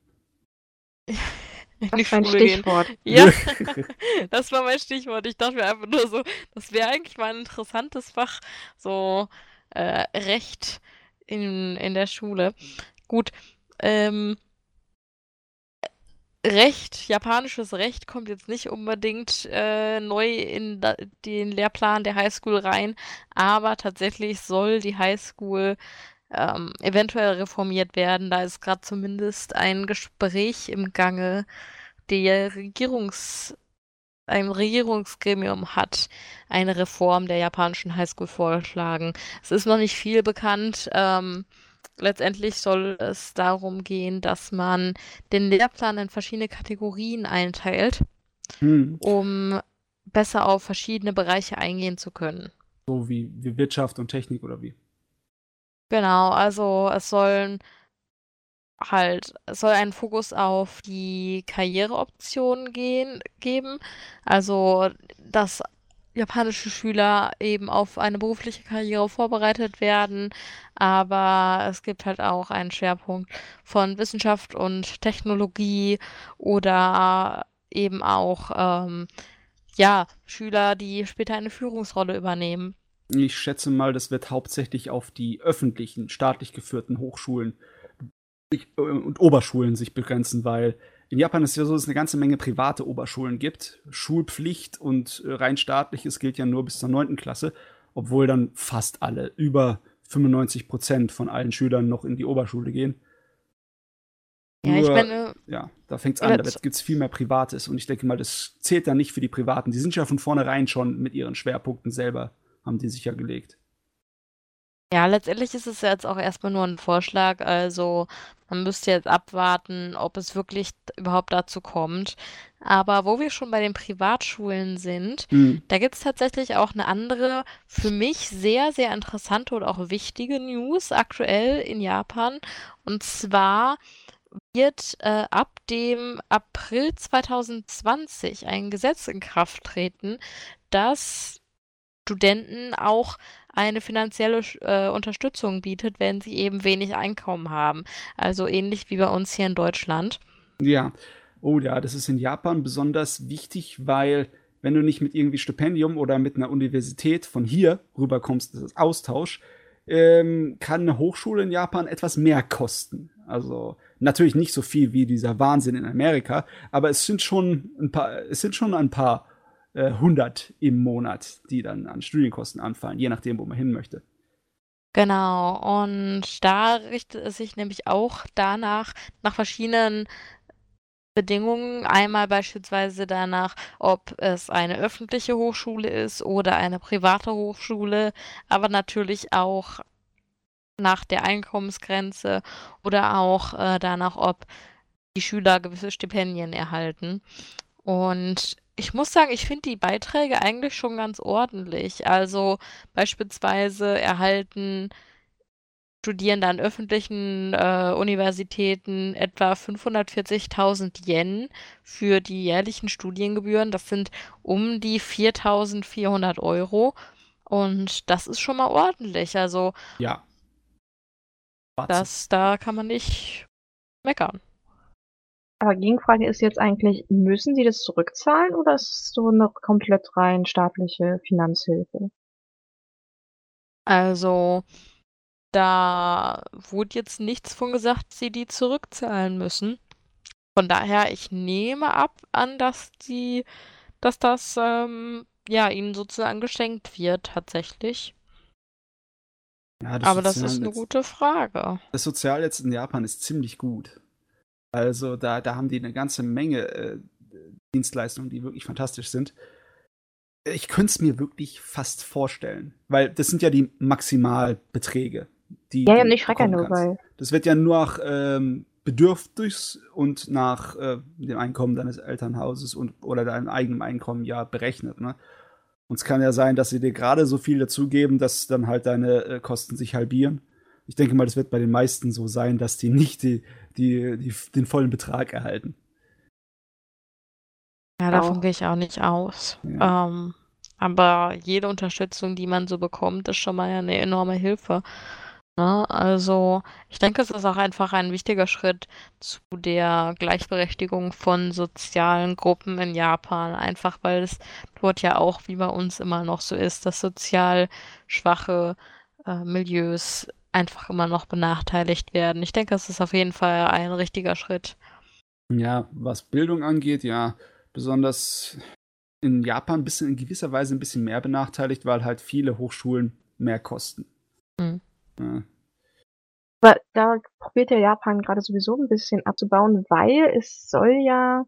Speaker 2: In die Schule Stichwort. Gehen. Ja, das war mein Stichwort. Ich dachte mir einfach nur so, das wäre eigentlich mal ein interessantes Fach, so äh, Recht in, in der Schule. Gut, ähm, Recht, japanisches Recht kommt jetzt nicht unbedingt äh, neu in da, den Lehrplan der Highschool rein, aber tatsächlich soll die Highschool ähm, eventuell reformiert werden. Da ist gerade zumindest ein Gespräch im Gange, der Regierungs ein Regierungsgremium hat eine Reform der japanischen Highschool vorgeschlagen. Es ist noch nicht viel bekannt. Ähm, letztendlich soll es darum gehen, dass man den Lehrplan in verschiedene Kategorien einteilt, hm. um besser auf verschiedene Bereiche eingehen zu können.
Speaker 1: So wie, wie Wirtschaft und Technik oder wie?
Speaker 2: Genau, also es sollen halt, es soll einen Fokus auf die Karriereoptionen gehen, geben. Also, dass japanische Schüler eben auf eine berufliche Karriere vorbereitet werden, aber es gibt halt auch einen Schwerpunkt von Wissenschaft und Technologie oder eben auch ähm, ja Schüler, die später eine Führungsrolle übernehmen.
Speaker 1: Ich schätze mal, das wird hauptsächlich auf die öffentlichen, staatlich geführten Hochschulen und Oberschulen sich begrenzen, weil in Japan ist es ja so, dass es eine ganze Menge private Oberschulen gibt. Schulpflicht und äh, rein staatliches gilt ja nur bis zur 9. Klasse, obwohl dann fast alle, über 95 Prozent von allen Schülern noch in die Oberschule gehen. Ja, nur, ich meine. Ja, da fängt es an, da gibt es viel mehr Privates und ich denke mal, das zählt dann nicht für die Privaten. Die sind ja von vornherein schon mit ihren Schwerpunkten selber, haben die sich ja gelegt.
Speaker 2: Ja, letztendlich ist es jetzt auch erstmal nur ein Vorschlag. Also man müsste jetzt abwarten, ob es wirklich überhaupt dazu kommt. Aber wo wir schon bei den Privatschulen sind, mhm. da gibt es tatsächlich auch eine andere, für mich sehr, sehr interessante und auch wichtige News aktuell in Japan. Und zwar wird äh, ab dem April 2020 ein Gesetz in Kraft treten, das Studenten auch eine finanzielle äh, Unterstützung bietet, wenn sie eben wenig Einkommen haben. Also ähnlich wie bei uns hier in Deutschland.
Speaker 1: Ja, oh ja, das ist in Japan besonders wichtig, weil wenn du nicht mit irgendwie Stipendium oder mit einer Universität von hier rüberkommst, das ist Austausch, ähm, kann eine Hochschule in Japan etwas mehr kosten. Also natürlich nicht so viel wie dieser Wahnsinn in Amerika, aber es sind schon ein paar, es sind schon ein paar 100 äh, im Monat, die dann an Studienkosten anfallen, je nachdem, wo man hin möchte.
Speaker 2: Genau, und da richtet es sich nämlich auch danach, nach verschiedenen Bedingungen. Einmal beispielsweise danach, ob es eine öffentliche Hochschule ist oder eine private Hochschule, aber natürlich auch nach der Einkommensgrenze oder auch äh, danach, ob die Schüler gewisse Stipendien erhalten. Und ich muss sagen, ich finde die Beiträge eigentlich schon ganz ordentlich. Also beispielsweise erhalten Studierende an öffentlichen äh, Universitäten etwa 540.000 Yen für die jährlichen Studiengebühren. Das sind um die 4.400 Euro. Und das ist schon mal ordentlich. Also,
Speaker 1: ja.
Speaker 2: Das, da kann man nicht meckern.
Speaker 3: Aber Gegenfrage ist jetzt eigentlich, müssen sie das zurückzahlen oder ist es so eine komplett rein staatliche Finanzhilfe?
Speaker 2: Also, da wurde jetzt nichts von gesagt, sie die zurückzahlen müssen. Von daher, ich nehme ab an, dass die, dass das ähm, ja ihnen sozusagen geschenkt wird tatsächlich. Ja, das Aber das ist eine gute Frage.
Speaker 1: Das Sozial jetzt in Japan ist ziemlich gut. Also da, da haben die eine ganze Menge äh, Dienstleistungen, die wirklich fantastisch sind. Ich könnte es mir wirklich fast vorstellen, weil das sind ja die Maximalbeträge, die.
Speaker 3: Ja, ja, nicht nur, weil.
Speaker 1: Das wird ja nur nach ähm, Bedürfnis und nach äh, dem Einkommen deines Elternhauses und oder deinem eigenen Einkommen ja berechnet. Ne? Und es kann ja sein, dass sie dir gerade so viel dazugeben, dass dann halt deine äh, Kosten sich halbieren. Ich denke mal, das wird bei den meisten so sein, dass die nicht die, die, die den vollen Betrag erhalten.
Speaker 2: Ja, davon gehe ich auch nicht aus. Ja. Ähm, aber jede Unterstützung, die man so bekommt, ist schon mal eine enorme Hilfe. Ne? Also ich denke, es ist auch einfach ein wichtiger Schritt zu der Gleichberechtigung von sozialen Gruppen in Japan. Einfach weil es dort ja auch, wie bei uns immer noch so ist, dass sozial schwache äh, Milieus einfach immer noch benachteiligt werden. Ich denke, es ist auf jeden Fall ein richtiger Schritt.
Speaker 1: Ja, was Bildung angeht, ja, besonders in Japan ein bisschen in gewisser Weise ein bisschen mehr benachteiligt, weil halt viele Hochschulen mehr kosten. Mhm. Ja.
Speaker 3: Aber da probiert ja Japan gerade sowieso ein bisschen abzubauen, weil es soll ja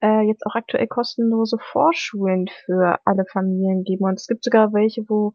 Speaker 3: äh, jetzt auch aktuell kostenlose Vorschulen für alle Familien geben. Und es gibt sogar welche, wo, wo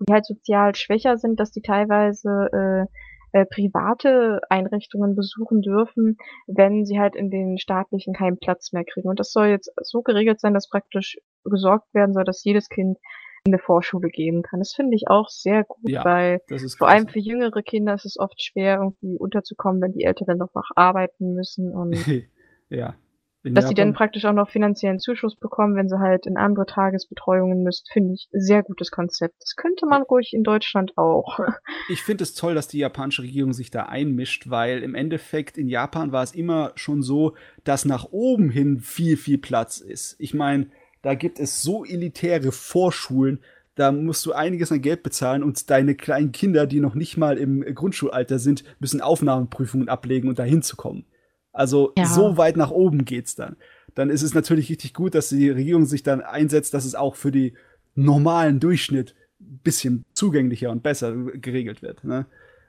Speaker 3: die halt sozial schwächer sind, dass die teilweise äh, äh, private Einrichtungen besuchen dürfen, wenn sie halt in den staatlichen keinen Platz mehr kriegen. Und das soll jetzt so geregelt sein, dass praktisch gesorgt werden soll, dass jedes Kind in der Vorschule geben kann. Das finde ich auch sehr gut, ja, weil vor allem für jüngere Kinder ist es oft schwer, irgendwie unterzukommen, wenn die Eltern dann noch arbeiten müssen und
Speaker 1: ja.
Speaker 3: In dass Japan. sie dann praktisch auch noch finanziellen Zuschuss bekommen, wenn sie halt in andere Tagesbetreuungen müssen, finde ich sehr gutes Konzept. Das könnte man ruhig in Deutschland auch.
Speaker 1: Ich finde es toll, dass die japanische Regierung sich da einmischt, weil im Endeffekt in Japan war es immer schon so, dass nach oben hin viel, viel Platz ist. Ich meine, da gibt es so elitäre Vorschulen, da musst du einiges an Geld bezahlen und deine kleinen Kinder, die noch nicht mal im Grundschulalter sind, müssen Aufnahmeprüfungen ablegen um da hinzukommen. Also ja. so weit nach oben geht's dann. Dann ist es natürlich richtig gut, dass die Regierung sich dann einsetzt, dass es auch für die normalen Durchschnitt ein bisschen zugänglicher und besser geregelt wird. Ne?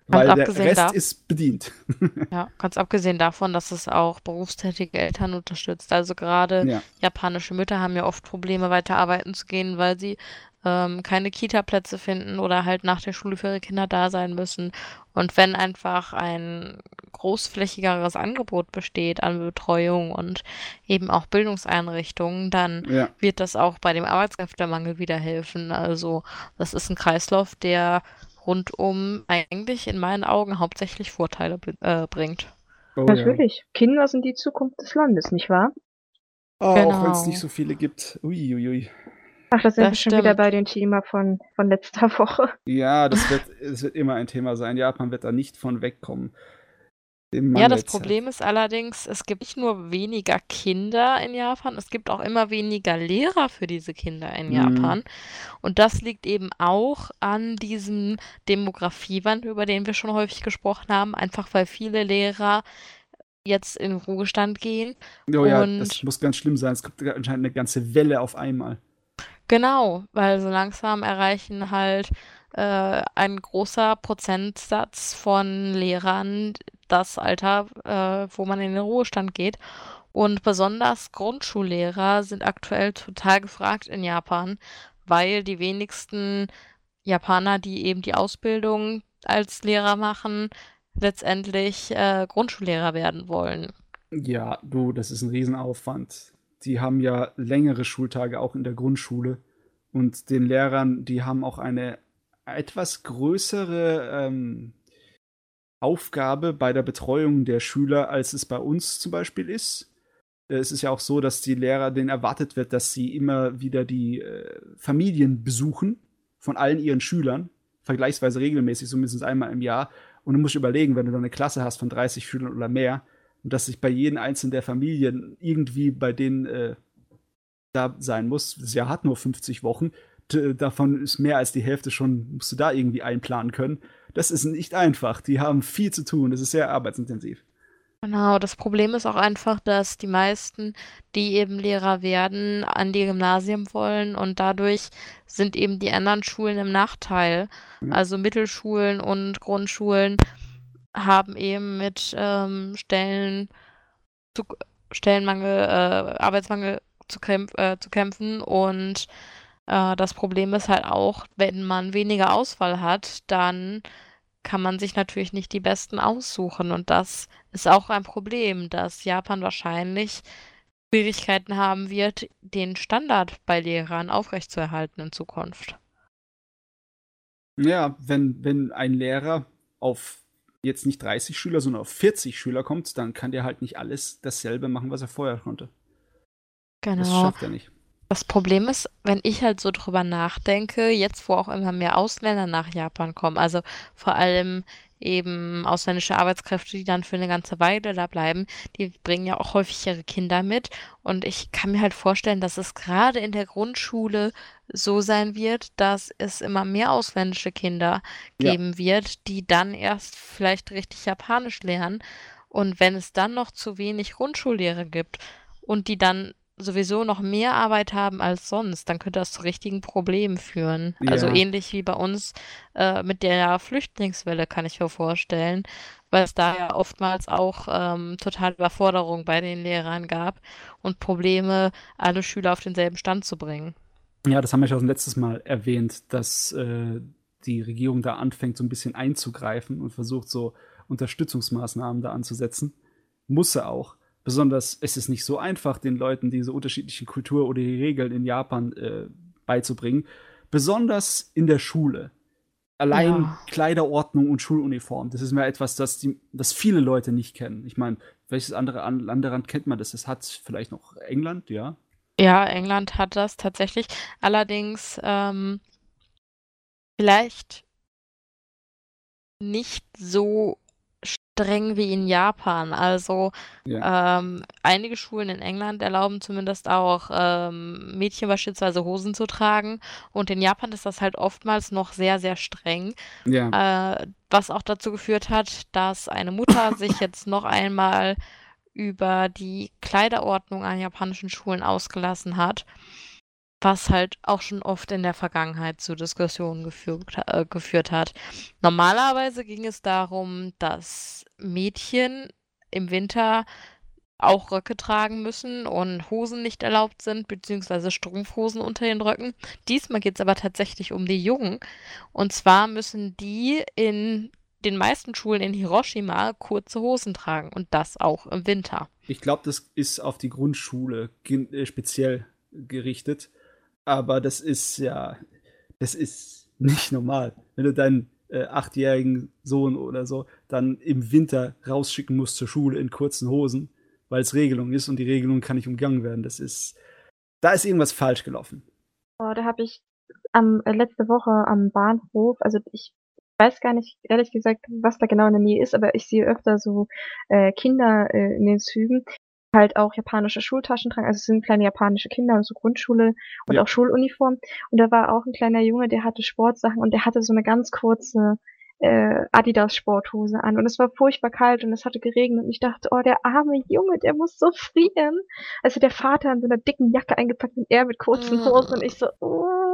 Speaker 1: Weil der Rest da ist bedient.
Speaker 2: Ja, ganz abgesehen davon, dass es auch berufstätige Eltern unterstützt. Also gerade ja. japanische Mütter haben ja oft Probleme, weiter arbeiten zu gehen, weil sie ähm, keine Kita-Plätze finden oder halt nach der Schule für ihre Kinder da sein müssen. Und wenn einfach ein großflächigeres Angebot besteht an Betreuung und eben auch Bildungseinrichtungen, dann ja. wird das auch bei dem Arbeitskräftemangel wieder helfen. Also das ist ein Kreislauf, der rundum eigentlich in meinen Augen hauptsächlich Vorteile äh, bringt.
Speaker 3: Oh, Natürlich. Ja. Kinder sind die Zukunft des Landes, nicht wahr?
Speaker 1: Oh, genau. Auch wenn es nicht so viele gibt. Uiuiui. Ui, ui.
Speaker 3: Ach, das sind das wir schon wieder bei dem Thema von, von letzter Woche.
Speaker 1: Ja, das wird, das wird immer ein Thema sein. Japan wird da nicht von wegkommen.
Speaker 2: Ja, das Problem ist allerdings, es gibt nicht nur weniger Kinder in Japan, es gibt auch immer weniger Lehrer für diese Kinder in mhm. Japan. Und das liegt eben auch an diesem Demografiewandel, über den wir schon häufig gesprochen haben, einfach weil viele Lehrer jetzt in Ruhestand gehen.
Speaker 1: Oh ja, das muss ganz schlimm sein. Es gibt anscheinend eine ganze Welle auf einmal.
Speaker 2: Genau, weil so langsam erreichen halt äh, ein großer Prozentsatz von Lehrern das Alter, äh, wo man in den Ruhestand geht. Und besonders Grundschullehrer sind aktuell total gefragt in Japan, weil die wenigsten Japaner, die eben die Ausbildung als Lehrer machen, letztendlich äh, Grundschullehrer werden wollen.
Speaker 1: Ja, du, das ist ein Riesenaufwand. Die haben ja längere Schultage auch in der Grundschule. Und den Lehrern, die haben auch eine etwas größere ähm, Aufgabe bei der Betreuung der Schüler, als es bei uns zum Beispiel ist. Äh, es ist ja auch so, dass die Lehrer denen erwartet wird, dass sie immer wieder die äh, Familien besuchen von allen ihren Schülern, vergleichsweise regelmäßig, so mindestens einmal im Jahr. Und du musst überlegen, wenn du dann eine Klasse hast von 30 Schülern oder mehr, und dass sich bei jedem einzelnen der Familien irgendwie bei denen äh, da sein muss. Das Jahr hat nur 50 Wochen. D davon ist mehr als die Hälfte schon, musst du da irgendwie einplanen können. Das ist nicht einfach. Die haben viel zu tun. Das ist sehr arbeitsintensiv.
Speaker 2: Genau, das Problem ist auch einfach, dass die meisten, die eben Lehrer werden, an die Gymnasien wollen und dadurch sind eben die anderen Schulen im Nachteil. Ja. Also Mittelschulen und Grundschulen haben eben mit ähm, Stellen zu, Stellenmangel, äh, Arbeitsmangel zu, kämpf äh, zu kämpfen und äh, das Problem ist halt auch, wenn man weniger Auswahl hat, dann kann man sich natürlich nicht die besten aussuchen. Und das ist auch ein Problem, dass Japan wahrscheinlich Schwierigkeiten haben wird, den Standard bei Lehrern aufrechtzuerhalten in Zukunft.
Speaker 1: Ja, wenn, wenn ein Lehrer auf jetzt nicht 30 Schüler, sondern auf 40 Schüler kommt, dann kann der halt nicht alles dasselbe machen, was er vorher konnte.
Speaker 2: Genau. Das schafft er nicht. Das Problem ist, wenn ich halt so drüber nachdenke, jetzt wo auch immer mehr Ausländer nach Japan kommen, also vor allem eben ausländische Arbeitskräfte, die dann für eine ganze Weile da bleiben, die bringen ja auch häufig ihre Kinder mit. Und ich kann mir halt vorstellen, dass es gerade in der Grundschule so sein wird, dass es immer mehr ausländische Kinder geben ja. wird, die dann erst vielleicht richtig Japanisch lernen. Und wenn es dann noch zu wenig Grundschullehrer gibt und die dann sowieso noch mehr Arbeit haben als sonst, dann könnte das zu richtigen Problemen führen. Also ja. Also ähnlich wie bei uns äh, mit der Flüchtlingswelle, kann ich mir vorstellen, weil es da ja oftmals auch ähm, total Überforderung bei den Lehrern gab und Probleme, alle Schüler auf denselben Stand zu bringen.
Speaker 1: Ja, das haben wir schon letztes Mal erwähnt, dass äh, die Regierung da anfängt, so ein bisschen einzugreifen und versucht, so Unterstützungsmaßnahmen da anzusetzen. Muss sie auch. Besonders es ist nicht so einfach, den Leuten diese unterschiedlichen Kultur oder die Regeln in Japan äh, beizubringen. Besonders in der Schule. Allein ja. Kleiderordnung und Schuluniform. Das ist mir etwas, das, die, das viele Leute nicht kennen. Ich meine, welches andere Land kennt man das? Das hat vielleicht noch England, ja?
Speaker 2: Ja, England hat das tatsächlich. Allerdings ähm, vielleicht nicht so streng wie in Japan. Also ja. ähm, einige Schulen in England erlauben zumindest auch ähm, Mädchen beispielsweise Hosen zu tragen. Und in Japan ist das halt oftmals noch sehr, sehr streng. Ja. Äh, was auch dazu geführt hat, dass eine Mutter sich jetzt noch einmal über die Kleiderordnung an japanischen Schulen ausgelassen hat was halt auch schon oft in der Vergangenheit zu Diskussionen geführt, äh, geführt hat. Normalerweise ging es darum, dass Mädchen im Winter auch Röcke tragen müssen und Hosen nicht erlaubt sind, beziehungsweise Strumpfhosen unter den Röcken. Diesmal geht es aber tatsächlich um die Jungen. Und zwar müssen die in den meisten Schulen in Hiroshima kurze Hosen tragen und das auch im Winter.
Speaker 1: Ich glaube, das ist auf die Grundschule äh, speziell gerichtet. Aber das ist ja, das ist nicht normal. Wenn du deinen äh, achtjährigen Sohn oder so dann im Winter rausschicken musst zur Schule in kurzen Hosen, weil es Regelung ist und die Regelung kann nicht umgangen werden. Das ist, da ist irgendwas falsch gelaufen.
Speaker 3: Oh, da habe ich am äh, letzte Woche am Bahnhof, also ich weiß gar nicht ehrlich gesagt, was da genau in der Nähe ist, aber ich sehe öfter so äh, Kinder äh, in den Zügen, halt auch japanische Schultaschen tragen. Also es sind kleine japanische Kinder, also Grundschule und ja. auch Schuluniform. Und da war auch ein kleiner Junge, der hatte Sportsachen und der hatte so eine ganz kurze äh, Adidas Sporthose an und es war furchtbar kalt und es hatte geregnet und ich dachte, oh, der arme Junge, der muss so frieren. Also der Vater in so einer dicken Jacke eingepackt und er mit kurzen mm. Hosen und ich so, oh.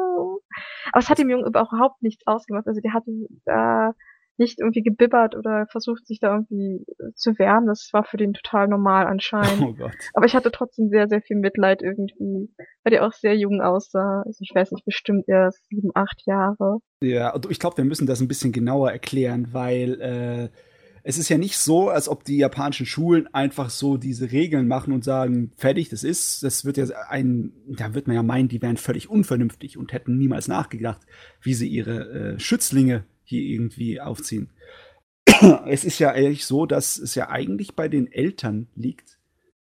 Speaker 3: Aber es hat dem Jungen überhaupt nichts ausgemacht. Also der hatte äh, nicht irgendwie gebibbert oder versucht, sich da irgendwie zu wehren. Das war für den total normal anscheinend. Oh Gott. Aber ich hatte trotzdem sehr, sehr viel Mitleid irgendwie, weil der auch sehr jung aussah. Also ich weiß nicht, bestimmt erst sieben, acht Jahre.
Speaker 1: Ja, und ich glaube, wir müssen das ein bisschen genauer erklären, weil äh, es ist ja nicht so, als ob die japanischen Schulen einfach so diese Regeln machen und sagen, fertig, das ist, das wird ja ein, da wird man ja meinen, die wären völlig unvernünftig und hätten niemals nachgedacht, wie sie ihre äh, Schützlinge hier irgendwie aufziehen. es ist ja ehrlich so, dass es ja eigentlich bei den Eltern liegt.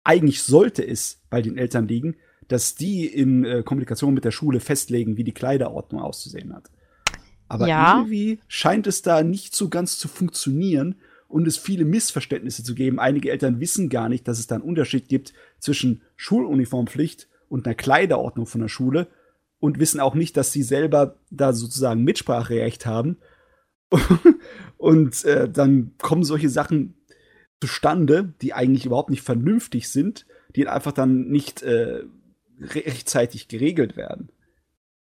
Speaker 1: Eigentlich sollte es bei den Eltern liegen, dass die in äh, Kommunikation mit der Schule festlegen, wie die Kleiderordnung auszusehen hat. Aber ja. irgendwie scheint es da nicht so ganz zu funktionieren und es viele Missverständnisse zu geben. Einige Eltern wissen gar nicht, dass es da einen Unterschied gibt zwischen Schuluniformpflicht und einer Kleiderordnung von der Schule und wissen auch nicht, dass sie selber da sozusagen Mitspracherecht haben. und äh, dann kommen solche Sachen zustande, die eigentlich überhaupt nicht vernünftig sind, die einfach dann nicht äh, rechtzeitig geregelt werden.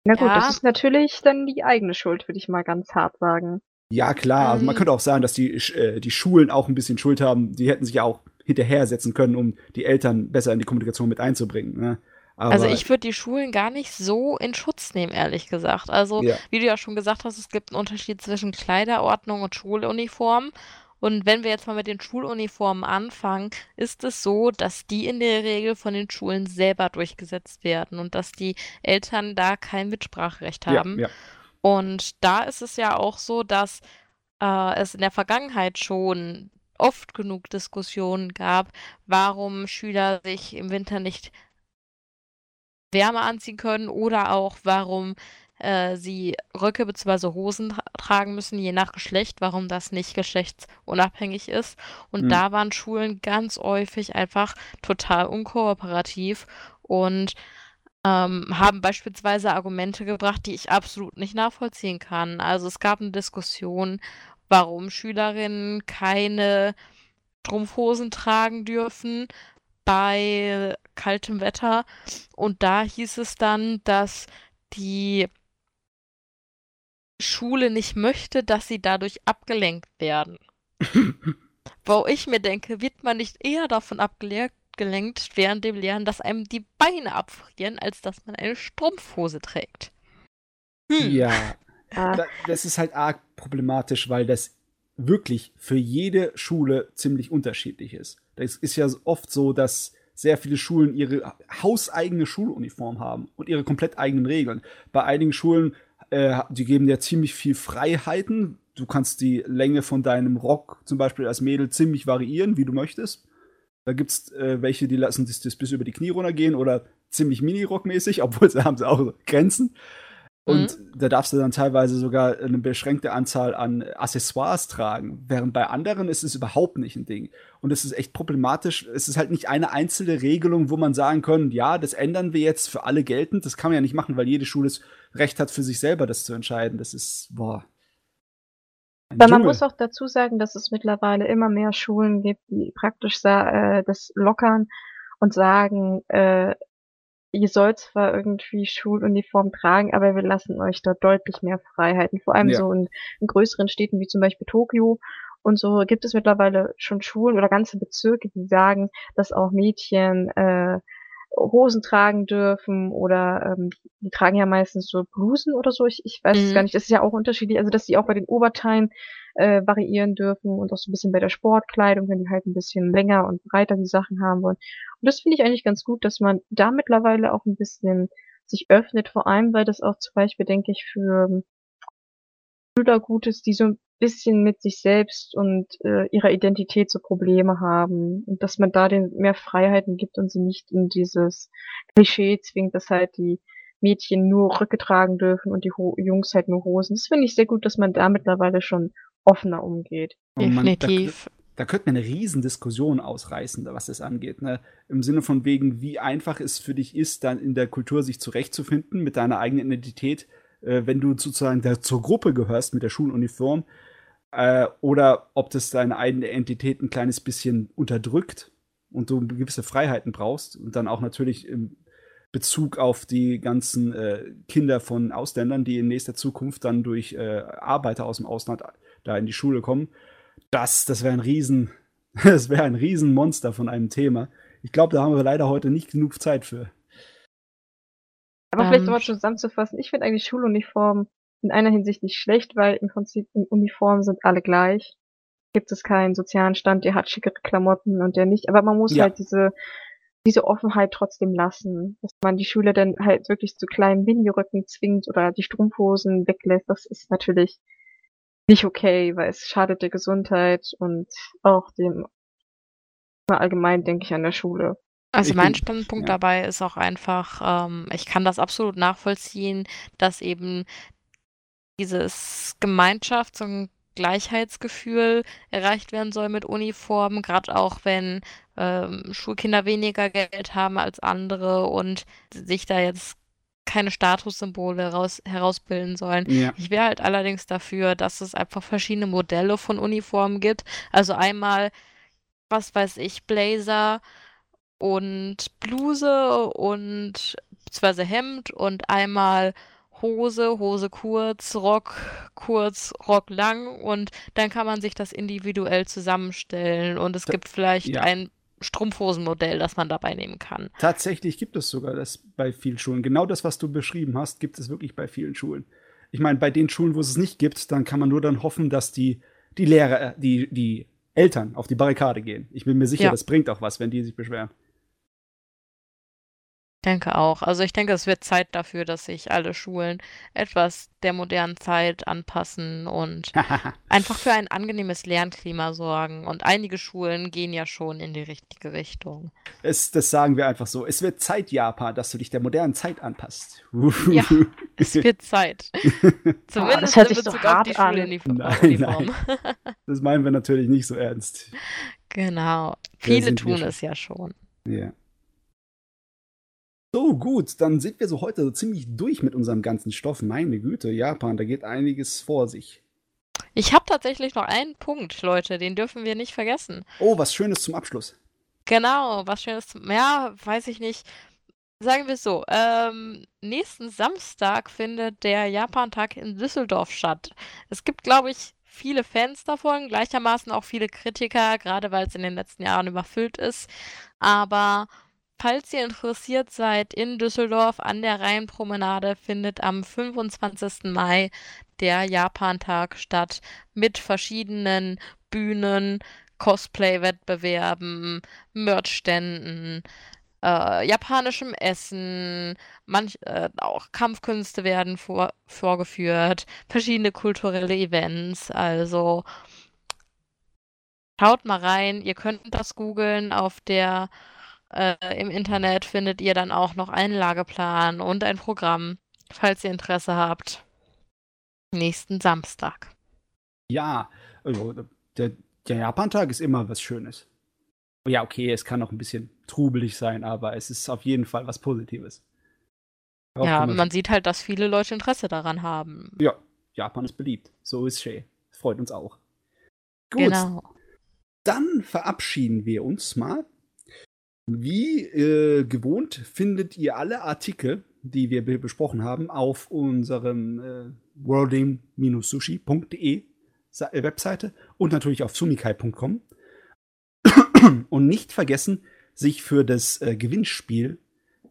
Speaker 3: Na gut, ja. das ist natürlich dann die eigene Schuld, würde ich mal ganz hart sagen.
Speaker 1: Ja, klar. Also man ähm. könnte auch sagen, dass die, äh, die Schulen auch ein bisschen Schuld haben. Die hätten sich ja auch hinterhersetzen können, um die Eltern besser in die Kommunikation mit einzubringen. Ne?
Speaker 2: also ich würde die Schulen gar nicht so in Schutz nehmen, ehrlich gesagt. Also, ja. wie du ja schon gesagt hast, es gibt einen Unterschied zwischen Kleiderordnung und Schuluniform. Und wenn wir jetzt mal mit den Schuluniformen anfangen, ist es so, dass die in der Regel von den Schulen selber durchgesetzt werden und dass die Eltern da kein Mitspracherecht haben. Ja, ja. Und da ist es ja auch so, dass äh, es in der Vergangenheit schon oft genug Diskussionen gab, warum Schüler sich im Winter nicht Wärme anziehen können oder auch warum äh, sie Röcke bzw. Hosen tragen müssen, je nach Geschlecht, warum das nicht geschlechtsunabhängig ist. Und mhm. da waren Schulen ganz häufig einfach total unkooperativ und ähm, haben beispielsweise Argumente gebracht, die ich absolut nicht nachvollziehen kann. Also es gab eine Diskussion, warum Schülerinnen keine Strumpfhosen tragen dürfen bei kaltem Wetter. Und da hieß es dann, dass die Schule nicht möchte, dass sie dadurch abgelenkt werden. Wo ich mir denke, wird man nicht eher davon abgelenkt, während dem Lernen, dass einem die Beine abfrieren, als dass man eine Strumpfhose trägt.
Speaker 1: Hm. Ja, ah. das ist halt arg problematisch, weil das wirklich für jede Schule ziemlich unterschiedlich ist. Das ist ja oft so, dass sehr viele Schulen ihre hauseigene Schuluniform haben und ihre komplett eigenen Regeln. Bei einigen Schulen äh, die geben dir ziemlich viel Freiheiten. Du kannst die Länge von deinem Rock zum Beispiel als Mädel ziemlich variieren, wie du möchtest. Da gibt es äh, welche, die lassen das, das bis über die Knie runtergehen oder ziemlich Mini-Rock-mäßig, obwohl sie haben sie auch Grenzen. Und mhm. da darfst du dann teilweise sogar eine beschränkte Anzahl an Accessoires tragen. Während bei anderen ist es überhaupt nicht ein Ding. Und es ist echt problematisch. Es ist halt nicht eine einzelne Regelung, wo man sagen kann, ja, das ändern wir jetzt für alle geltend. Das kann man ja nicht machen, weil jede Schule das Recht hat, für sich selber das zu entscheiden. Das ist, boah.
Speaker 3: Aber man muss auch dazu sagen, dass es mittlerweile immer mehr Schulen gibt, die praktisch äh, das lockern und sagen, äh, ihr sollt zwar irgendwie Schuluniform tragen, aber wir lassen euch da deutlich mehr Freiheiten. Vor allem ja. so in, in, größeren Städten wie zum Beispiel Tokio und so gibt es mittlerweile schon Schulen oder ganze Bezirke, die sagen, dass auch Mädchen äh, Hosen tragen dürfen oder ähm, die tragen ja meistens so Blusen oder so. Ich, ich weiß es mhm. gar nicht. Das ist ja auch unterschiedlich. Also dass sie auch bei den Oberteilen äh, variieren dürfen und auch so ein bisschen bei der Sportkleidung, wenn die halt ein bisschen länger und breiter die Sachen haben wollen. Und das finde ich eigentlich ganz gut, dass man da mittlerweile auch ein bisschen sich öffnet, vor allem, weil das auch zum Beispiel, denke ich, für Schüler gut ist, die so ein bisschen mit sich selbst und äh, ihrer Identität so Probleme haben und dass man da den mehr Freiheiten gibt und sie nicht in dieses Klischee zwingt, dass halt die Mädchen nur Röcke tragen dürfen und die Ho Jungs halt nur Hosen. Das finde ich sehr gut, dass man da mittlerweile schon offener umgeht.
Speaker 2: Definitiv.
Speaker 1: da, da könnte man eine Riesendiskussion ausreißen, was das angeht. Ne? Im Sinne von wegen, wie einfach es für dich ist, dann in der Kultur sich zurechtzufinden mit deiner eigenen Identität, äh, wenn du sozusagen da zur Gruppe gehörst mit der Schuluniform. Äh, oder ob das deine eigene Identität ein kleines bisschen unterdrückt und du gewisse Freiheiten brauchst und dann auch natürlich im Bezug auf die ganzen äh, Kinder von Ausländern, die in nächster Zukunft dann durch äh, Arbeiter aus dem Ausland da in die Schule kommen. Das, das wäre ein Riesen, das wäre ein Riesenmonster von einem Thema. Ich glaube, da haben wir leider heute nicht genug Zeit für.
Speaker 3: Aber um, vielleicht schon zusammenzufassen, ich finde eigentlich Schuluniformen in einer Hinsicht nicht schlecht, weil im Prinzip in Uniformen sind alle gleich. Gibt es keinen sozialen Stand, der hat schickere Klamotten und der nicht. Aber man muss ja. halt diese, diese Offenheit trotzdem lassen, dass man die Schüler dann halt wirklich zu kleinen Miniröcken zwingt oder die Strumpfhosen weglässt. Das ist natürlich nicht okay, weil es schadet der Gesundheit und auch dem allgemein, denke ich, an der Schule.
Speaker 2: Also mein Standpunkt ja. dabei ist auch einfach, ähm, ich kann das absolut nachvollziehen, dass eben dieses Gemeinschafts- und Gleichheitsgefühl erreicht werden soll mit Uniformen, gerade auch wenn ähm, Schulkinder weniger Geld haben als andere und sich da jetzt keine Statussymbole raus, herausbilden sollen. Ja. Ich wäre halt allerdings dafür, dass es einfach verschiedene Modelle von Uniformen gibt. Also einmal, was weiß ich, Blazer und Bluse und beziehungsweise Hemd und einmal Hose, Hose kurz, Rock kurz, Rock lang und dann kann man sich das individuell zusammenstellen und es gibt vielleicht ja. ein Strumpfhosenmodell, das man dabei nehmen kann.
Speaker 1: Tatsächlich gibt es sogar das bei vielen Schulen. Genau das, was du beschrieben hast, gibt es wirklich bei vielen Schulen. Ich meine, bei den Schulen, wo es es nicht gibt, dann kann man nur dann hoffen, dass die, die Lehrer, die, die Eltern auf die Barrikade gehen. Ich bin mir sicher, ja. das bringt auch was, wenn die sich beschweren
Speaker 2: denke auch. Also ich denke, es wird Zeit dafür, dass sich alle Schulen etwas der modernen Zeit anpassen und einfach für ein angenehmes Lernklima sorgen. Und einige Schulen gehen ja schon in die richtige Richtung.
Speaker 1: Es, das sagen wir einfach so. Es wird Zeit, Japan, dass du dich der modernen Zeit anpasst.
Speaker 2: ja, es wird Zeit.
Speaker 3: Zumindest oh, in Bezug auf die
Speaker 1: Schuluniform. Nein, nein. Das meinen wir natürlich nicht so ernst.
Speaker 2: Genau. Viele tun es ja schon.
Speaker 1: Ja. So, gut, dann sind wir so heute so ziemlich durch mit unserem ganzen Stoff. Meine Güte, Japan, da geht einiges vor sich.
Speaker 2: Ich habe tatsächlich noch einen Punkt, Leute, den dürfen wir nicht vergessen.
Speaker 1: Oh, was Schönes zum Abschluss.
Speaker 2: Genau, was Schönes zum. Ja, weiß ich nicht. Sagen wir es so, ähm, nächsten Samstag findet der Japan-Tag in Düsseldorf statt. Es gibt, glaube ich, viele Fans davon, gleichermaßen auch viele Kritiker, gerade weil es in den letzten Jahren überfüllt ist. Aber Falls ihr interessiert seid, in Düsseldorf an der Rheinpromenade findet am 25. Mai der Japantag statt mit verschiedenen Bühnen, Cosplay-Wettbewerben, Merchständen, äh, japanischem Essen, manch, äh, auch Kampfkünste werden vor, vorgeführt, verschiedene kulturelle Events. Also schaut mal rein, ihr könnt das googeln auf der äh, Im Internet findet ihr dann auch noch einen Lageplan und ein Programm, falls ihr Interesse habt. Nächsten Samstag.
Speaker 1: Ja, also der, der Japantag ist immer was Schönes. Ja, okay, es kann auch ein bisschen trubelig sein, aber es ist auf jeden Fall was Positives.
Speaker 2: Darauf ja, man sieht halt, dass viele Leute Interesse daran haben.
Speaker 1: Ja, Japan ist beliebt. So ist Shay. Freut uns auch.
Speaker 2: Gut. Genau.
Speaker 1: Dann verabschieden wir uns mal wie äh, gewohnt findet ihr alle Artikel, die wir besprochen haben, auf unserem äh, worlding-sushi.de äh, Webseite und natürlich auf sumikai.com. Und nicht vergessen, sich für das äh, Gewinnspiel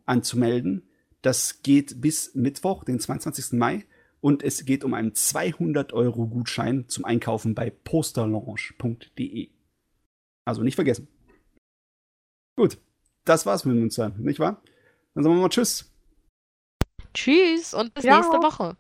Speaker 1: anzumelden. Das geht bis Mittwoch, den 22. Mai. Und es geht um einen 200 Euro Gutschein zum Einkaufen bei posterlaunch.de. Also nicht vergessen. Gut, das war's mit uns dann, nicht wahr? Dann sagen wir mal Tschüss.
Speaker 2: Tschüss und bis ja. nächste Woche.